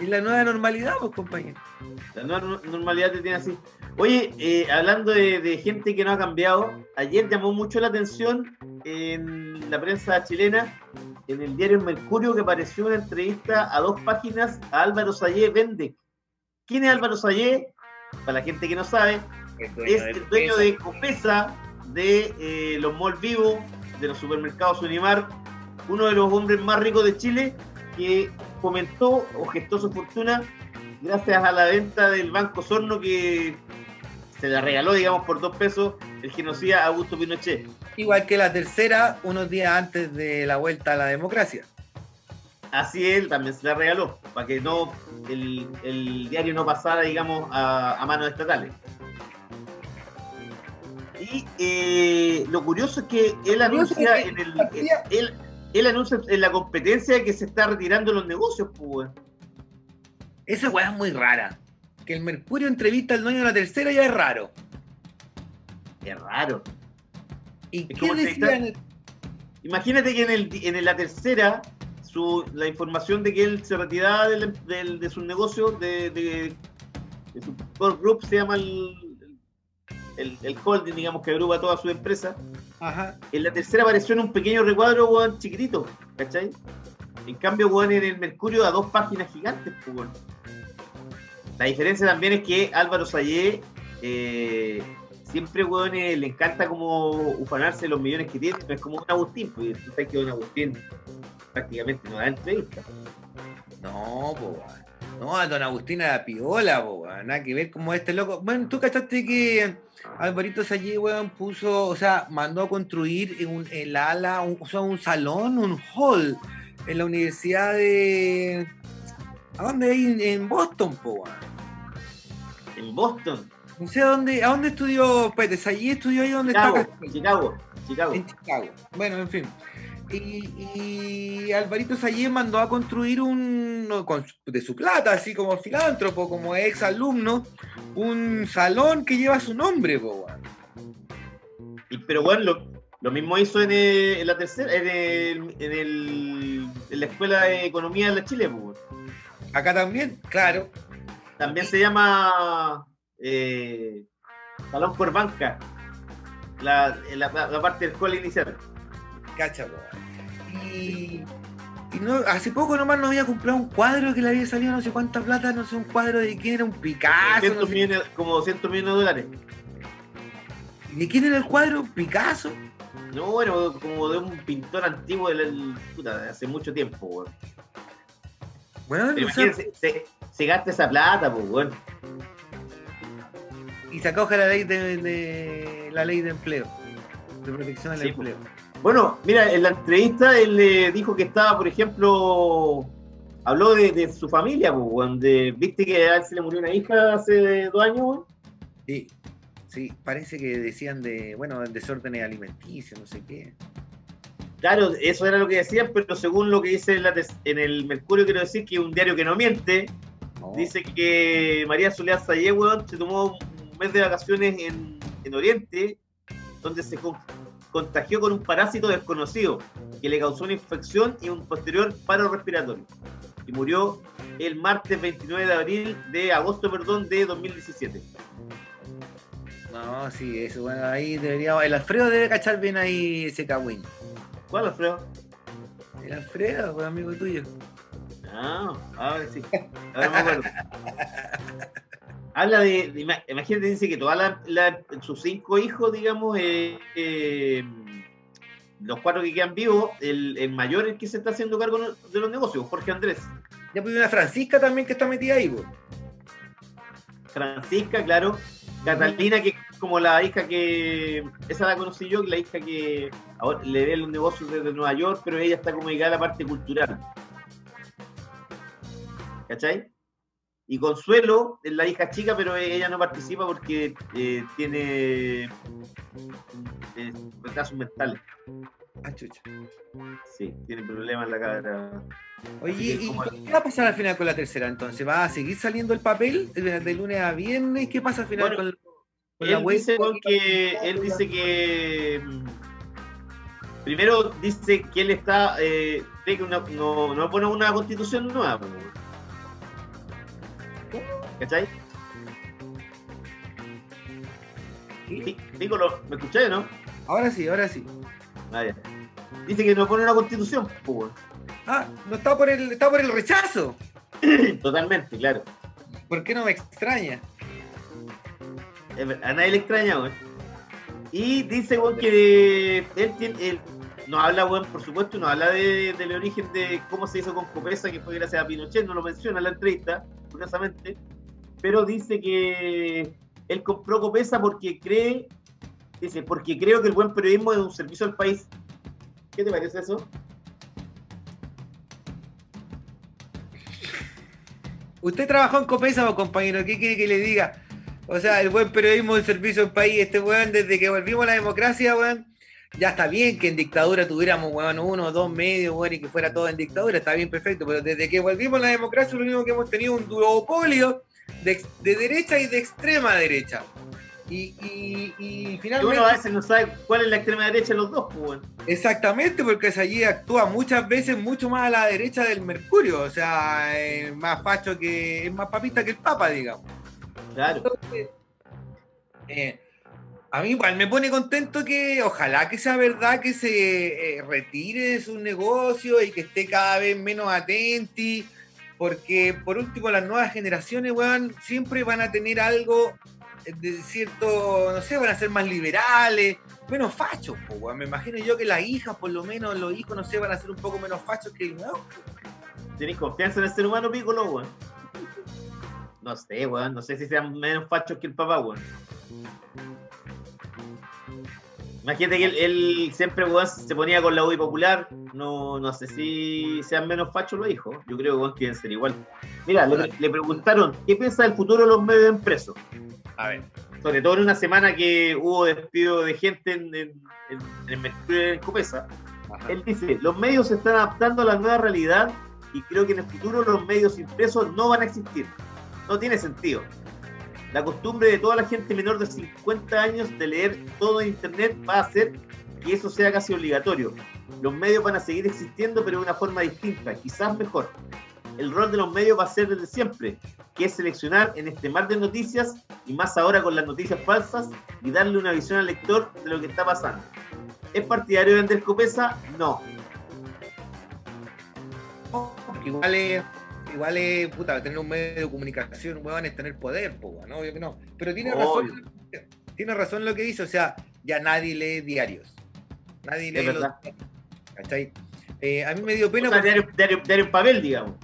S3: Es la nueva normalidad, pues, compañero.
S4: La nueva no- normalidad te tiene así. Oye, eh, hablando de, de gente que no ha cambiado, ayer llamó mucho la atención en la prensa chilena, en el diario Mercurio, que apareció una entrevista a dos páginas a Álvaro Sayé Vende. ¿Quién es Álvaro Sayé? Para la gente que no sabe, es el dueño de Copesa, de eh, los malls vivos, de los supermercados Unimar, uno de los hombres más ricos de Chile, que fomentó o gestó su fortuna gracias a la venta del Banco Sorno que se la regaló, digamos, por dos pesos el genocida Augusto Pinochet.
S3: Igual que la tercera, unos días antes de la vuelta a la democracia.
S4: Así él también se la regaló, para que no el, el diario no pasara, digamos, a, a manos estatales. Y eh, lo curioso es que él anuncia en el, él, él anuncia en la competencia que se está retirando los negocios, pues.
S3: Esa weá es muy rara. Que el Mercurio entrevista al dueño de la tercera ya es raro.
S4: Qué raro.
S3: ¿Y
S4: Es
S3: qué
S4: como
S3: decía en el-
S4: Imagínate que en, el, en la tercera, su, la información de que él se retiraba del- del- de sus negocios, de, de, de su core group, se llama el, el, el holding, digamos, que agrupa todas sus empresas.
S3: Ajá.
S4: En la tercera apareció en un pequeño recuadro, weón, chiquitito, ¿cachai? En cambio, weón, en el Mercurio a dos páginas gigantes, pues, weón. La diferencia también es que Álvaro Sayé eh, siempre, weón, eh, le encanta como ufanarse los millones que tiene, no es como Don Agustín, tú sabes que Don Agustín prácticamente no da entrevista.
S3: No. No, a don Agustín era piola, po. Nada que ver como este loco. Bueno, tú cachaste que Alvarito Sayé, weón, puso, o sea, mandó a construir en, un- la ala, un, o sea, un salón, un hall, en la universidad de. ¿A dónde? Ahí en, en Boston, po.
S4: En Boston,
S3: No sé a dónde, a dónde estudió, espérate, Sayé estudió ahí donde
S4: Chicago,
S3: está.
S4: Chicago, Chicago.
S3: En Chicago. Bueno, en fin. Y, y Alvarito Sayé mandó a construir un, con de su plata, así como filántropo, como ex alumno, un salón que lleva su nombre, po.
S4: Y, pero bueno, lo, lo mismo hizo en, eh, en la tercera, en, el, en, el- en la Escuela de Economía de la Chile, weón.
S3: Acá también, claro.
S4: También se llama eh, Salón por Banca, la, la, la parte del escuela inicial.
S3: Cacha. Y, y no, hace poco nomás no había comprado un cuadro que le había salido no sé cuánta plata, no sé, un cuadro de quién era, un Picasso.
S4: 200
S3: no sé-
S4: millones, como 200 millones de dólares.
S3: ¿De quién era el cuadro? ¿Picasso?
S4: No, bueno, como de un pintor antiguo del, puta, de hace mucho tiempo, weón.
S3: Bueno,
S4: Pero
S3: o sea,
S4: imagínense, se, se gasta esa plata, pues, weón.
S3: y se acoge la ley de, de- la ley de empleo, de protección del
S4: Sí,
S3: empleo.
S4: Bueno, mira, en la entrevista él le dijo que estaba, por ejemplo, habló de, de su familia, pues, weón, de- viste que a él se le murió una hija hace dos años, weón.
S3: Sí, sí, parece que decían de, bueno, desórdenes alimenticios, no sé qué.
S4: Claro, eso era lo que decían, pero según lo que dice en, la tes- en el Mercurio, quiero decir que un diario que no miente,
S3: No.
S4: dice que María Soledad Sayé, se tomó un mes de vacaciones en, en Oriente, donde se con- contagió con un parásito desconocido, que le causó una infección y un posterior paro respiratorio. Y murió el martes 29 de abril, de agosto, perdón, de 2017.
S3: No, sí, eso, bueno, ahí debería, el Alfredo debe cachar bien ahí ese cagüín.
S4: ¿Cuál, Alfredo?
S3: El Alfredo, pues amigo tuyo.
S4: Ah, ahora sí. Ahora me acuerdo. Habla de, de- ima- imagínate, dice que todas sus cinco hijos, digamos, eh, eh, los cuatro que quedan vivos, el, el mayor es el que se está haciendo cargo de los negocios, Jorge Andrés.
S3: Ya pues una Francisca también que está metida ahí, pues.
S4: Francisca, claro. Catalina, que como la hija que. Esa la conocí yo, la hija que ahora le ve los negocios desde Nueva York, pero ella está como dedicada a la parte cultural. ¿Cachai? Y Consuelo es la hija chica, pero ella no participa porque eh, tiene eh, retrasos mentales.
S3: Ah, chucha.
S4: Sí, tiene problemas en la cara.
S3: Oye, ¿y qué va a pasar al final con la tercera entonces? ¿Va a seguir saliendo el papel de, lunes a viernes? ¿Qué pasa al final
S4: Bueno,
S3: con,
S4: Él dice, que él dice que mm, primero dice que él está, eh, cree que una- no, no pone una constitución nueva. ¿Cachai? Dígolo, ¿me escucháis o no?
S3: Ahora sí, ahora sí.
S4: Ah, ya. Dice que no pone una constitución, pues.
S3: Ah, no está por el, está por el rechazo.
S4: Totalmente, claro.
S3: ¿Por qué no me extraña?
S4: A nadie le extraña, weón. Y dice, weón, que él tiene. Él, habla, weón, por supuesto, nos habla de- del origen de cómo se hizo con Copesa, que fue gracias a Pinochet, no lo menciona en la entrevista, curiosamente. Pero dice que él compró Copesa porque cree. Dice, porque creo que el buen periodismo es un servicio al país. ¿Qué te parece eso?
S3: ¿Usted trabajó en Copesa, compañero? ¿Qué quiere que le diga? O sea, el buen periodismo del servicio del país, este weón, desde que volvimos a la democracia, weón, ya está bien que en dictadura tuviéramos, weón, uno o dos medios, weón, y que fuera todo en dictadura, está bien, perfecto, pero desde que volvimos a la democracia, lo único que hemos tenido es un duopolio de, de derecha y de extrema derecha. Y, y, y finalmente...
S4: uno a veces no sabe cuál es la extrema derecha de los dos, pues, weón.
S3: Exactamente, porque allí actúa muchas veces mucho más a la derecha del Mercurio, o sea, es más facho que, es más papista que el Papa, digamos.
S4: Claro.
S3: Entonces, eh, a mí igual me pone contento que ojalá que sea verdad que se eh, retire de su negocio y que esté cada vez menos atenti, porque por último las nuevas generaciones, weón, siempre van a tener algo de cierto, no sé, van a ser más liberales, menos fachos, po, weón. Me imagino yo que las hijas, por lo menos los hijos, no sé, van a ser un poco menos fachos que el nuevo.
S4: ¿Tenés confianza en el ser humano, Piccolo, weón? No sé, weón. No sé si sean menos fachos que el papá, weón. Imagínate que él, él siempre, weón, se ponía con la UDI popular. No, no sé si sean menos fachos los hijos. Yo creo, weón, que deben ser igual. Mira, le, le preguntaron, ¿qué piensa del futuro de los medios impresos?
S3: A ver.
S4: Sobre todo en una semana que hubo despido de gente en, en, en, en en Copesa. Él dice, los medios se están adaptando a la nueva realidad y creo que en el futuro los medios impresos no van a existir. No tiene sentido. La costumbre de toda la gente menor de 50 años de leer todo en Internet va a hacer que eso sea casi obligatorio. Los medios van a seguir existiendo, pero de una forma distinta, quizás mejor. El rol de los medios va a ser desde siempre, que es seleccionar en este mar de noticias, y más ahora con las noticias falsas, y darle una visión al lector de lo que está pasando. ¿Es partidario de Andrés Copesa? No.
S3: Igual es, igual es, puta, tener un medio de comunicación, weón, es tener poder, pues, weón, obvio que no. Pero tiene
S4: Obvio.
S3: razón, tiene razón lo que dice, o sea, ya nadie lee diarios. Nadie lee
S4: Es
S3: los
S4: verdad.
S3: ¿cachai? Eh, a mí me dio pena
S4: O sea,
S3: porque
S4: diario, diario- diario en papel, digamos.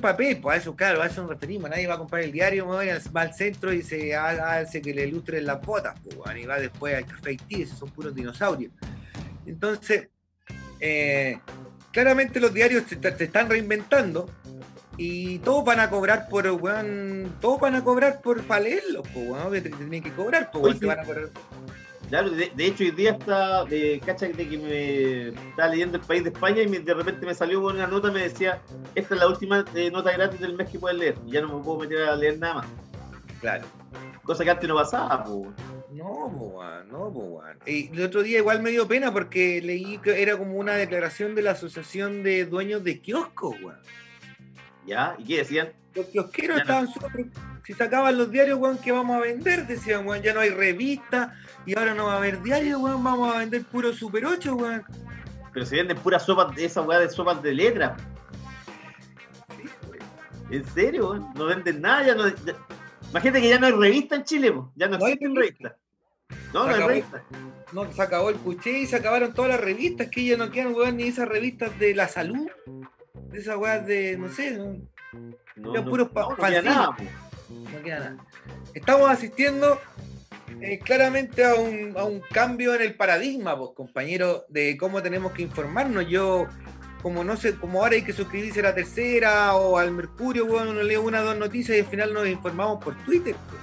S3: papel, pues a eso, claro, a eso nos referimos. Nadie va a comprar el diario, va al centro y se ha- hace que le ilustren las botas, pues, y va después al café Haití, esos son puros dinosaurios. Entonces, eh, claramente los diarios se, se están reinventando y todos van a cobrar por, weón, todos van a cobrar por para leerlos, pues, weón, que tienen que cobrar, pues, weón, te van a cobrar.
S4: Claro, de, de hecho hoy día está, de, cacha de que me estaba leyendo el país de España y me- de repente me salió una nota me decía, esta es la última eh, nota gratis del mes que puedes leer. Y ya no me puedo meter a leer nada más.
S3: Claro.
S4: Cosa que antes no pasaba, po.
S3: No, po, weón, no, po, weón. Y el otro día igual me dio pena porque leí que era como una declaración de la Asociación de Dueños de Kioscos, weón.
S4: ¿Ya? ¿Y qué decían?
S3: Los kiosqueros
S4: Ya no.
S3: estaban súper... Si sacaban los diarios, weón, ¿qué vamos a vender? Decían, weón, ya no hay revista y ahora no va a haber diarios, weón, vamos a vender puro Super 8, weón.
S4: Pero se venden puras sopas, de esa weá de sopas de letra. ¿En serio? weón? No venden nada, ya no. ya- Imagínate que ya no hay revista en Chile, po. ya no
S3: No hay
S4: existen revistas. No, no
S3: Se
S4: hay
S3: acabó.
S4: revista.
S3: No, se acabó el cuché y se acabaron todas las revistas, que ya no quedan, weón, ni esas revistas de la salud. De esas weas de, no sé, no,
S4: No, no,
S3: puros
S4: no, queda nada,
S3: no queda nada. Estamos asistiendo eh, claramente a un, a un cambio en el paradigma, pues, compañero, de cómo tenemos que informarnos. Yo, como no sé, como ahora hay que suscribirse a la tercera o al Mercurio, bueno, uno lee una o dos noticias y al final nos informamos por Twitter. pues.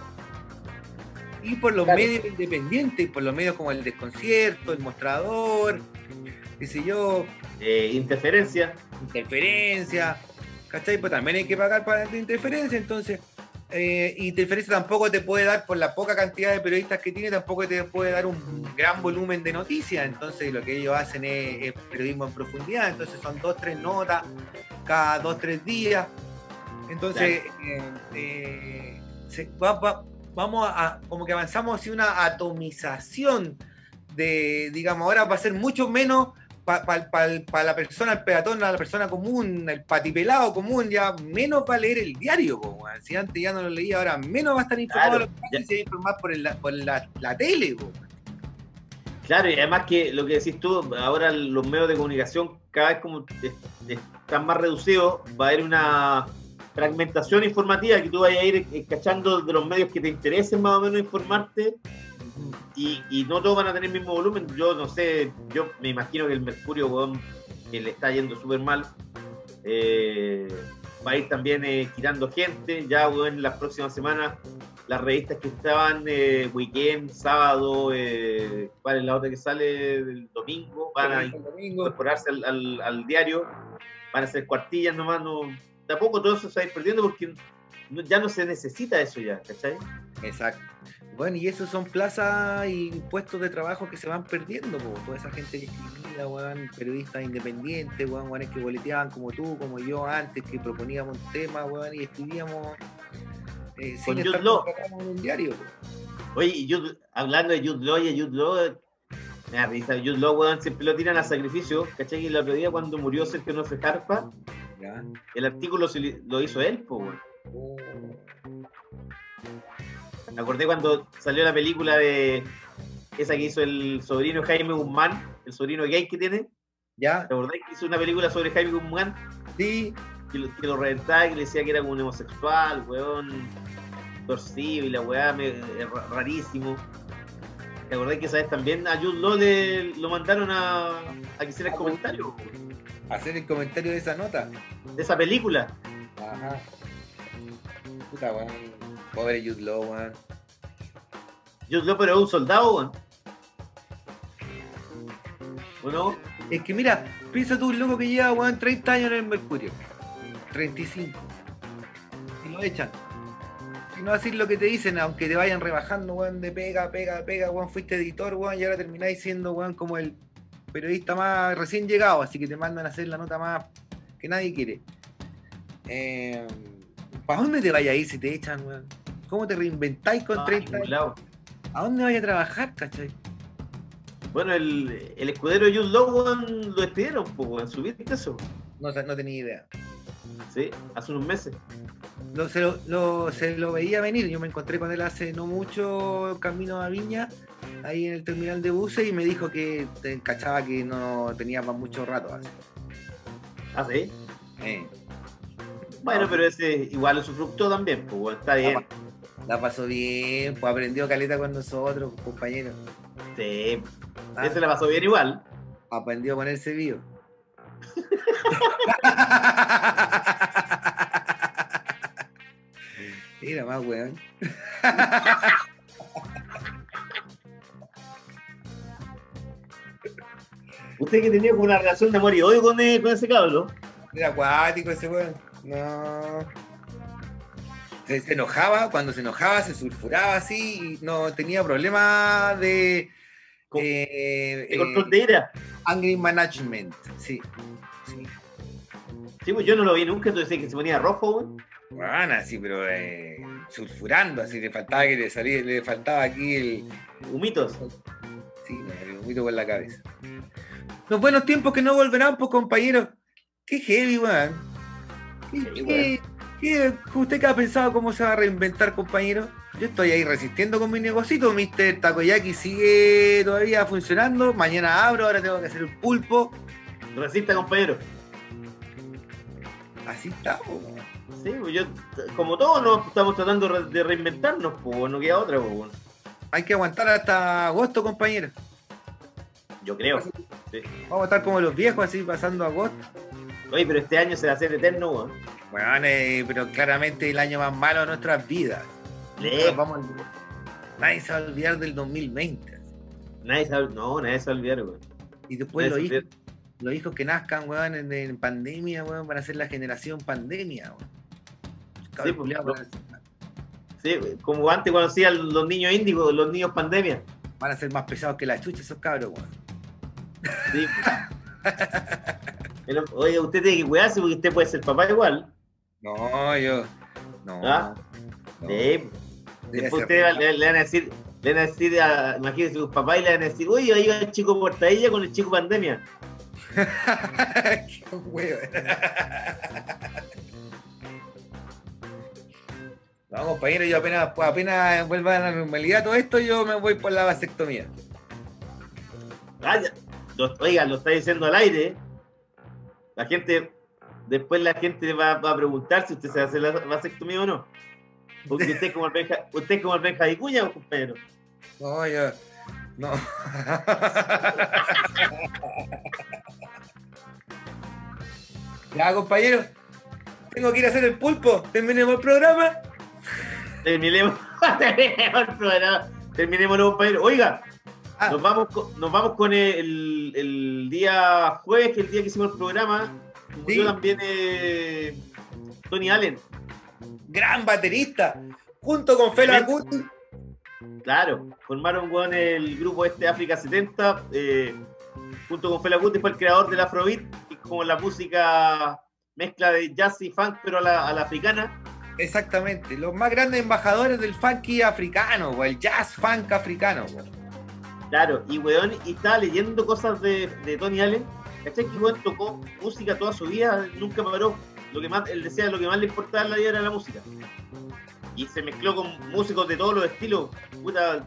S3: Y por los
S4: Claro.
S3: medios independientes, y por los medios como el Desconcierto, el Mostrador, qué sé yo,
S4: Eh, interferencia.
S3: Interferencia, ¿cachai? Pues también hay que pagar para la interferencia, entonces eh, y Teleferencia tampoco te puede dar, por la poca cantidad de periodistas que tiene, tampoco te puede dar un gran volumen de noticias. Entonces lo que ellos hacen es, es periodismo en profundidad. Entonces son dos, tres notas cada dos, tres días. Entonces eh, eh, se- va- va- vamos a, como que avanzamos hacia una atomización de, digamos, ahora va a ser mucho menos para la persona, el peatón, la persona común, el patipelado común, ya menos va a leer el diario, po, si antes ya no lo leía, ahora menos va a estar informado
S4: Claro,
S3: lo que se va a informar por, el- por la, la tele. po.
S4: Claro, y además que lo que decís tú, ahora los medios de comunicación cada vez como es- están más reducidos, va a haber una fragmentación informativa que tú vayas a ir eh, cachando de los medios que te interesen más o menos informarte y, y no todos van a tener el mismo volumen. Yo no sé, yo me imagino que el Mercurio, weón, que le está yendo súper mal, eh, va a ir también eh, quitando gente. Ya, weón, en las próximas semanas, las revistas que estaban eh, weekend, sábado, eh, ¿cuál es la otra que sale el domingo? Van a incorporarse al, al- al diario, van a hacer cuartillas nomás, no, tampoco todo eso se va a ir perdiendo porque ya no se necesita eso ya, ¿cachai?
S3: Exacto. Bueno, y esos son plazas y puestos de trabajo que se van perdiendo, po. toda esa gente que escribía, weón, periodistas independientes, weón, weones que boleteaban como tú, como yo antes, que proponíamos un tema, weón, y escribíamos eh, sin estar en un diario. po.
S4: Oye, y Jude- hablando de Jude Law y de Jude Law, me da risa, Jude Law, weón, siempre lo tiran a sacrificio, ¿cachai? Y el otro día cuando murió Sergio Nofe Jarpa,
S3: Ya.
S4: el artículo se lo hizo él, pues, weón. Me acordé cuando salió la película de esa que hizo el sobrino Jaime Guzmán, el sobrino gay que tiene.
S3: ¿Ya?
S4: ¿Te acordás que hizo una película sobre Jaime Guzmán?
S3: Sí,
S4: Que lo, que lo reventaba y le decía que era como un homosexual, weón, torcido y la weá, me- eh, ra- rarísimo. ¿Te acordás que esa vez también a Jude Law le, lo mandaron a, a que hiciera el comentario
S3: hacer el comentario de esa nota.
S4: de esa película?
S3: Ajá. Puta, weón. Pobre Jude Law, weón.
S4: Jude Law, pero es un soldado, weón. ¿O no?
S3: Es que mira, piensa tú un loco que lleva, weón, 30 años en el Mercurio. 35. Y lo echan. Y no decir lo que te dicen, aunque te vayan rebajando, weón, de pega, pega, pega, weón, fuiste editor, weón, y ahora termináis siendo, weón, como el periodista más recién llegado, así que te mandan a hacer la nota más que nadie quiere. ¿Para dónde te vayas a ir si te echan, weón? ¿Cómo te reinventáis con
S4: Ah,
S3: 30
S4: ningún
S3: años? ¿A dónde vayas a trabajar, cachai?
S4: Bueno, el, el escudero de Jude Law, lo despidieron, pues. ¿Subiste eso?
S3: No, no tenía idea.
S4: Sí, hace unos meses.
S3: Lo- se, lo, lo- se lo veía venir. Yo me encontré con él hace no mucho camino a Viña, ahí en el terminal de buses, y me dijo que te cachaba que no tenía más mucho rato. así.
S4: Ah, sí.
S3: Eh,
S4: Bueno, pero ese igual su fructo también, pues, está bien.
S3: La pasó bien, pues aprendió caleta con nosotros, compañeros.
S4: Sí,
S3: Ah,
S4: ese la pasó bien igual.
S3: aprendió a ponerse vivo. Mira más, weón.
S4: Usted que tenía una relación de amor y odio con, con ese cabro.
S3: Era acuático ese weón. No. Se, se enojaba, cuando se enojaba se sulfuraba así y no tenía problema de,
S4: Con-
S3: eh,
S4: de control
S3: eh,
S4: de ira.
S3: angry management. Sí. sí.
S4: Sí, pues yo no lo vi nunca, entonces que se ponía rojo, weón.
S3: Bueno, así, pero eh, sulfurando, así le faltaba que le salía, le faltaba aquí el.
S4: Humitos.
S3: Sí, el humito por la cabeza. Los buenos tiempos que no volverán, pues compañeros. Qué heavy, weón. ¿Qué, qué- qué- ¿Usted qué ha pensado cómo se va a reinventar, compañero? Yo estoy ahí resistiendo con mi negocito. Mr. Takoyaki sigue todavía funcionando. Mañana abro, ahora tengo que hacer el pulpo.
S4: Resista, compañero.
S3: Así estamos, weón.
S4: Sí, pues yo, como todos, nos estamos tratando de reinventarnos, pues, no queda otra, pues.
S3: Hay que aguantar hasta agosto, compañero.
S4: Yo creo. Sí.
S3: Vamos a estar como los viejos, así pasando agosto.
S4: Oye, pero este año se va a hacer eterno, weón.
S3: Eh, pero claramente el año más malo de nuestras vidas. Vamos a- Nadie se va a olvidar del 2020.
S4: Nadie no, nadie se va a olvidar, weón.
S3: Y después
S4: Nadie
S3: los hijos, los hijos que nazcan, weón, en, en pandemia, weón, van a ser la generación pandemia, weón. Cabros
S4: pues, no. Sí, como antes conocían los niños índigos, los niños pandemia.
S3: Van a ser más pesados que la chucha esos cabros, weón.
S4: Sí. Pero, Oye, usted tiene que cuidarse porque usted puede ser papá igual.
S3: No, yo. No.
S4: ¿Ah?
S3: no.
S4: Sí. Después
S3: ser
S4: usted le, le van a decir, le van a decir, a, imagínese sus papás y le van a decir, oye, ahí va el chico portadilla con el chico pandemia.
S3: Qué huevo. No, compañero, yo apenas, apenas vuelva a la normalidad todo esto, yo me voy por la vasectomía.
S4: Ah, ya. Lo- oiga, lo está diciendo al aire. La gente, después la gente va, va a preguntar si usted se hace la vasectomía o no. Porque usted es como el Benja, usted como el Benja Vicuña, compañero.
S3: No, yo. No. ya, compañero. Tengo que ir a hacer el pulpo. Terminemos el programa.
S4: Terminemos, terminemos el programa. Terminémoslo, compañero. Oiga,
S3: Ah,
S4: nos vamos con, nos vamos con el, el día jueves, que es el día que hicimos el programa. Murió
S3: Sí.
S4: también eh, Tony Allen.
S3: gran baterista. Junto con Fela Kuti.
S4: Claro, formaron con el grupo este África 70, eh, junto con Fela Kuti fue el creador del Afrobeat, que es como la música mezcla de jazz y funk, pero a la, a la africana.
S3: Exactamente. Los más grandes embajadores del funky africano, o el jazz funk africano.
S4: Claro, y weón, y estaba leyendo cosas de, de Tony Allen, ¿cachai? Que weón tocó música toda su vida, nunca paró. Lo que más, él decía, lo que más le importaba en la vida era la música. Y se mezcló con músicos de todos los estilos, puta,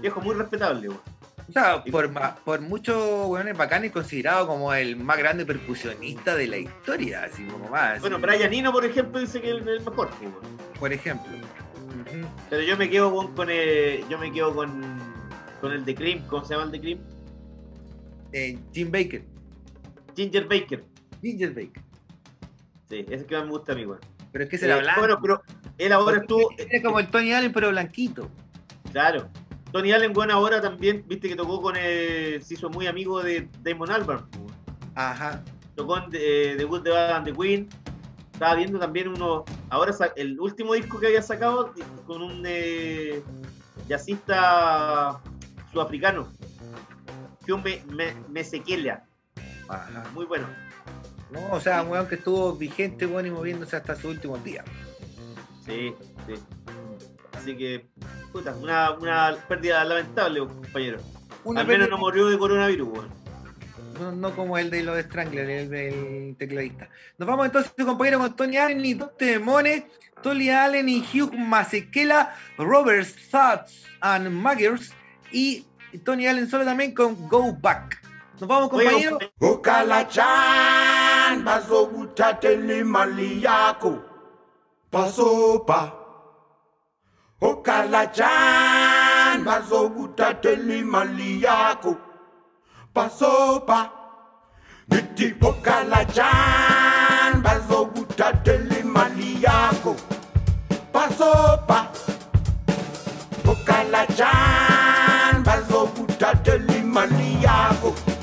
S4: viejo muy respetable, weón.
S3: O sea, por, por muchos weones bacanes considerado como el más grande percusionista de la historia, así como más.
S4: Bueno, Brian Eno, por ejemplo, dice que es el mejor, pues, weón.
S3: por ejemplo.
S4: Pero yo me quedo con, con el, yo me quedo con, con el de Cream, ¿cómo se llama el de Cream?
S3: Eh, Jim Baker.
S4: Ginger Baker.
S3: Ginger Baker.
S4: Sí, ese es el que más me gusta a mí, weón.
S3: Pero es que se
S4: Eh,
S3: la blanco.
S4: Bueno, pero él ahora estuvo,
S3: Es como el Tony Allen, pero blanquito.
S4: claro. Tony Allen, bueno, ahora también, viste que tocó con, eh, se hizo muy amigo de Damon Albarn.
S3: Ajá.
S4: Tocó en eh, The Good, The Bad and The Queen. Estaba viendo también uno, ahora el último disco que había sacado con un eh, jazzista sudafricano. Hugh Me, Me, Mesequela.
S3: Ajá.
S4: Muy bueno.
S3: No, o sea, un weón que estuvo vigente, weón, y moviéndose hasta sus últimos días.
S4: Sí, sí. Así que, puta, una, una pérdida lamentable, compañero.
S3: Una
S4: Al menos
S3: pérdida-
S4: no murió de coronavirus, weón.
S3: no, no como el de los Strangler, el del tecladista. Nos vamos entonces, compañero, con Tony Allen y dos temones. Tony Allen y Hugh Masekela, Roberts, Thoughts and Muggers y Tony Allen solo también con Go Back. Nos vamos, compañero.
S9: Ukalachan bazokuthathela imali yakho basopa Ukalachan bazokuthathela imali yakho basopa Ngithi ukalachan bazokuthathela imali yakho basopa Ukalachan bazokuthathela imali yakho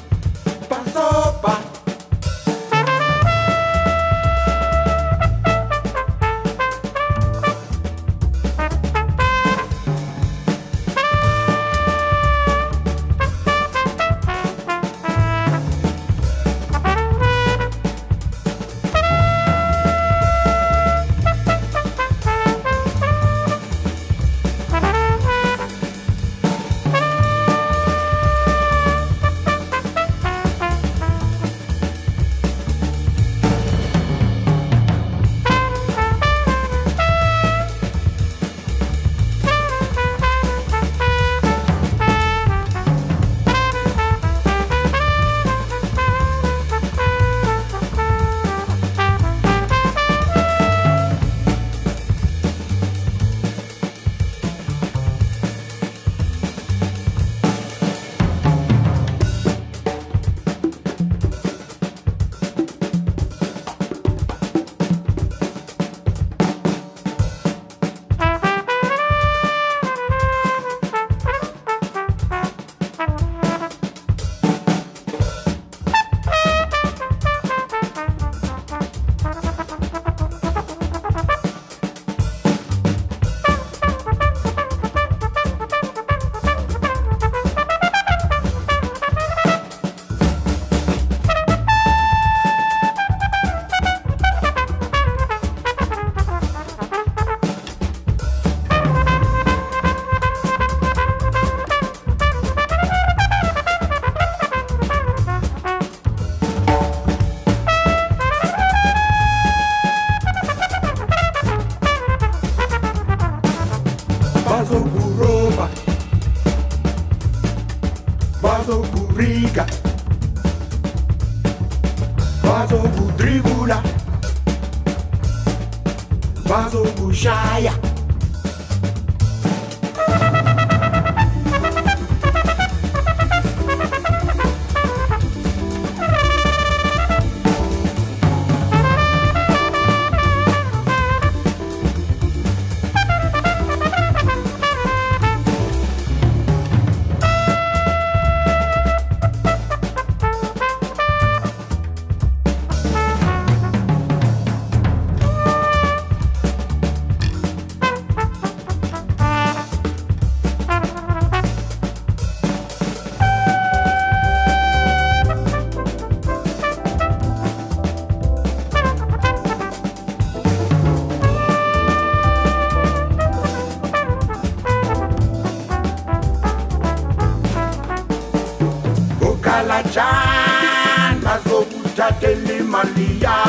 S9: la que me malía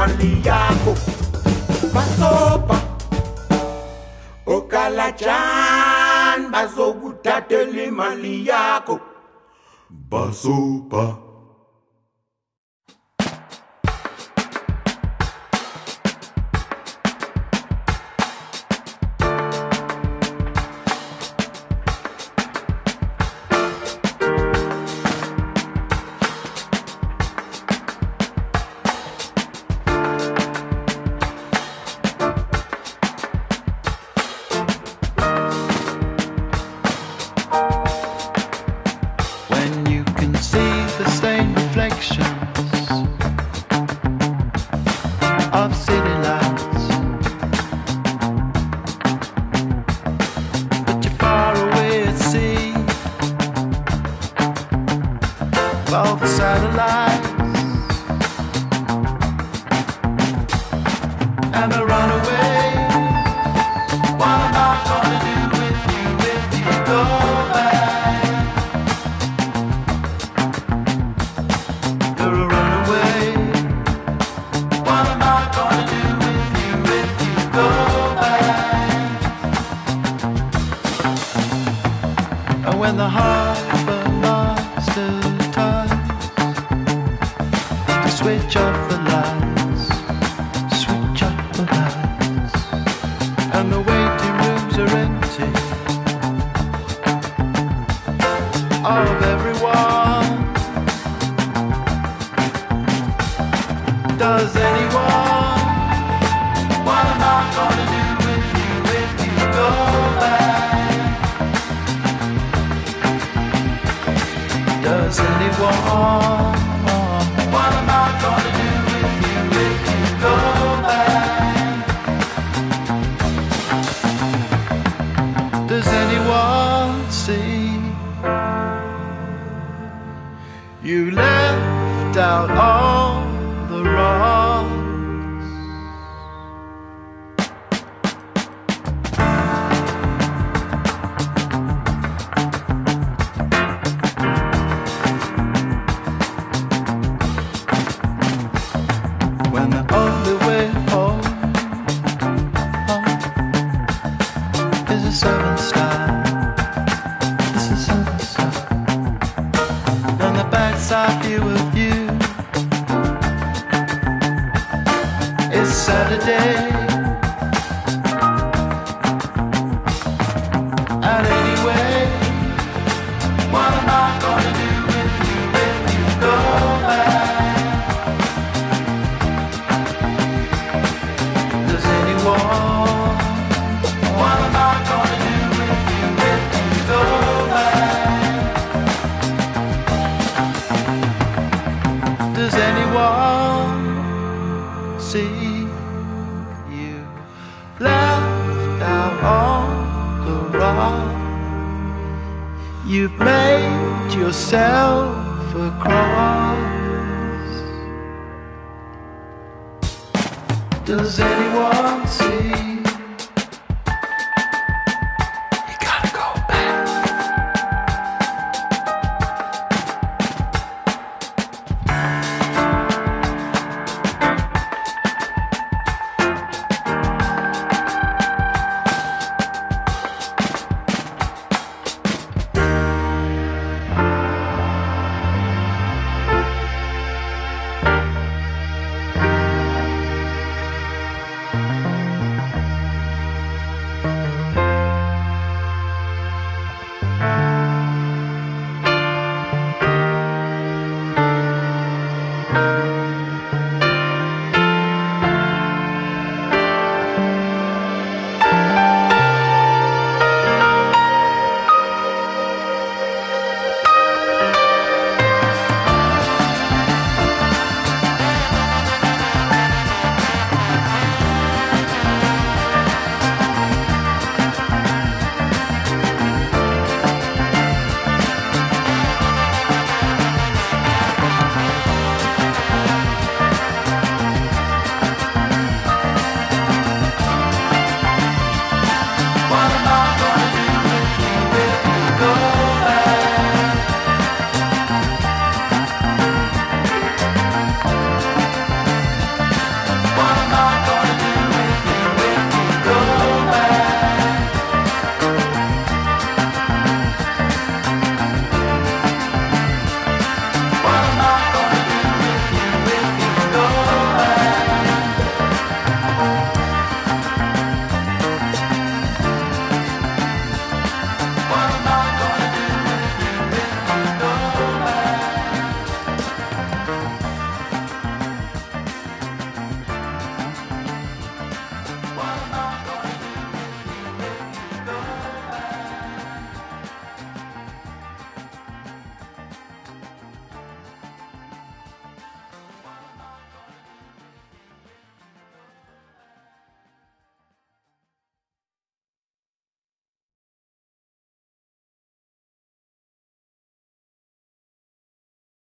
S9: mali yako. Basopa okalajan bazokuthathela imali yakho basopa.